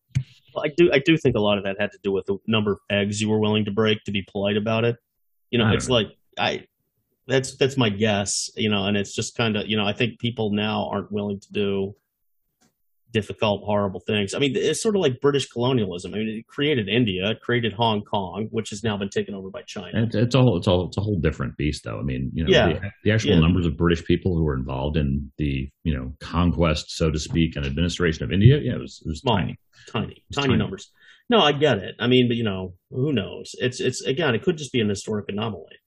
Speaker 3: Well, I do I do think a lot of that had to do with the number of eggs you were willing to break to be polite about it. You know, it's
Speaker 4: don't
Speaker 3: like I that's that's my guess, you know, and it's just kind of, you know, I think people now aren't willing to do difficult, horrible things. I mean, it's sort of like British colonialism. I mean, it created India, it created Hong Kong, which has now been taken over by China.
Speaker 4: It's, it's a whole it's a it's a whole different beast, though. I mean, you know,
Speaker 3: Yeah.
Speaker 4: the, the actual
Speaker 3: Yeah.
Speaker 4: numbers of British people who were involved in the you know conquest, so to speak, and administration of India, yeah, it was, it was
Speaker 3: Small.
Speaker 4: tiny.
Speaker 3: tiny,
Speaker 4: It's
Speaker 3: tiny,
Speaker 4: tiny.
Speaker 3: numbers. No, I get it. I mean, but you know, who knows? It's it's again, it could just be an historic anomaly.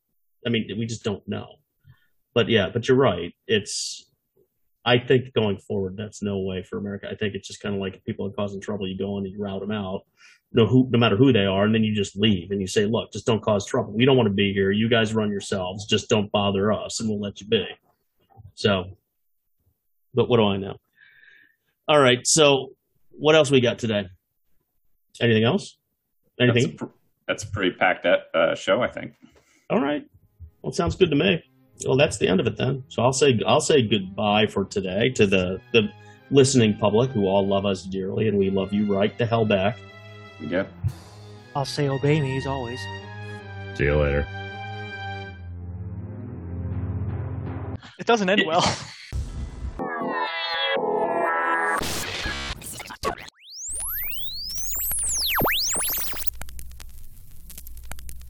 Speaker 3: I mean, we just don't know. But yeah, but you're right. It's I think going forward, that's no way for America. I think it's just kind of like if people are causing trouble, you go in and you route them out, no who, no matter who they are, and then you just leave and you say, look, just don't cause trouble. We don't want to be here. You guys run yourselves. Just don't bother us, and we'll let you be. So, but what do I know? All right. So, what else we got today? Anything else?
Speaker 2: That's a,
Speaker 3: Anything?
Speaker 2: pr- that's a pretty packed uh, show, I think.
Speaker 3: All right. Well, sounds good to me. Well, that's the end of it then. So I'll say I'll say goodbye for today to the the listening public who all love us dearly, and we love you right the hell back.
Speaker 2: Yep.
Speaker 5: I'll say obey me as always.
Speaker 4: See you later.
Speaker 5: It doesn't end well. (laughs)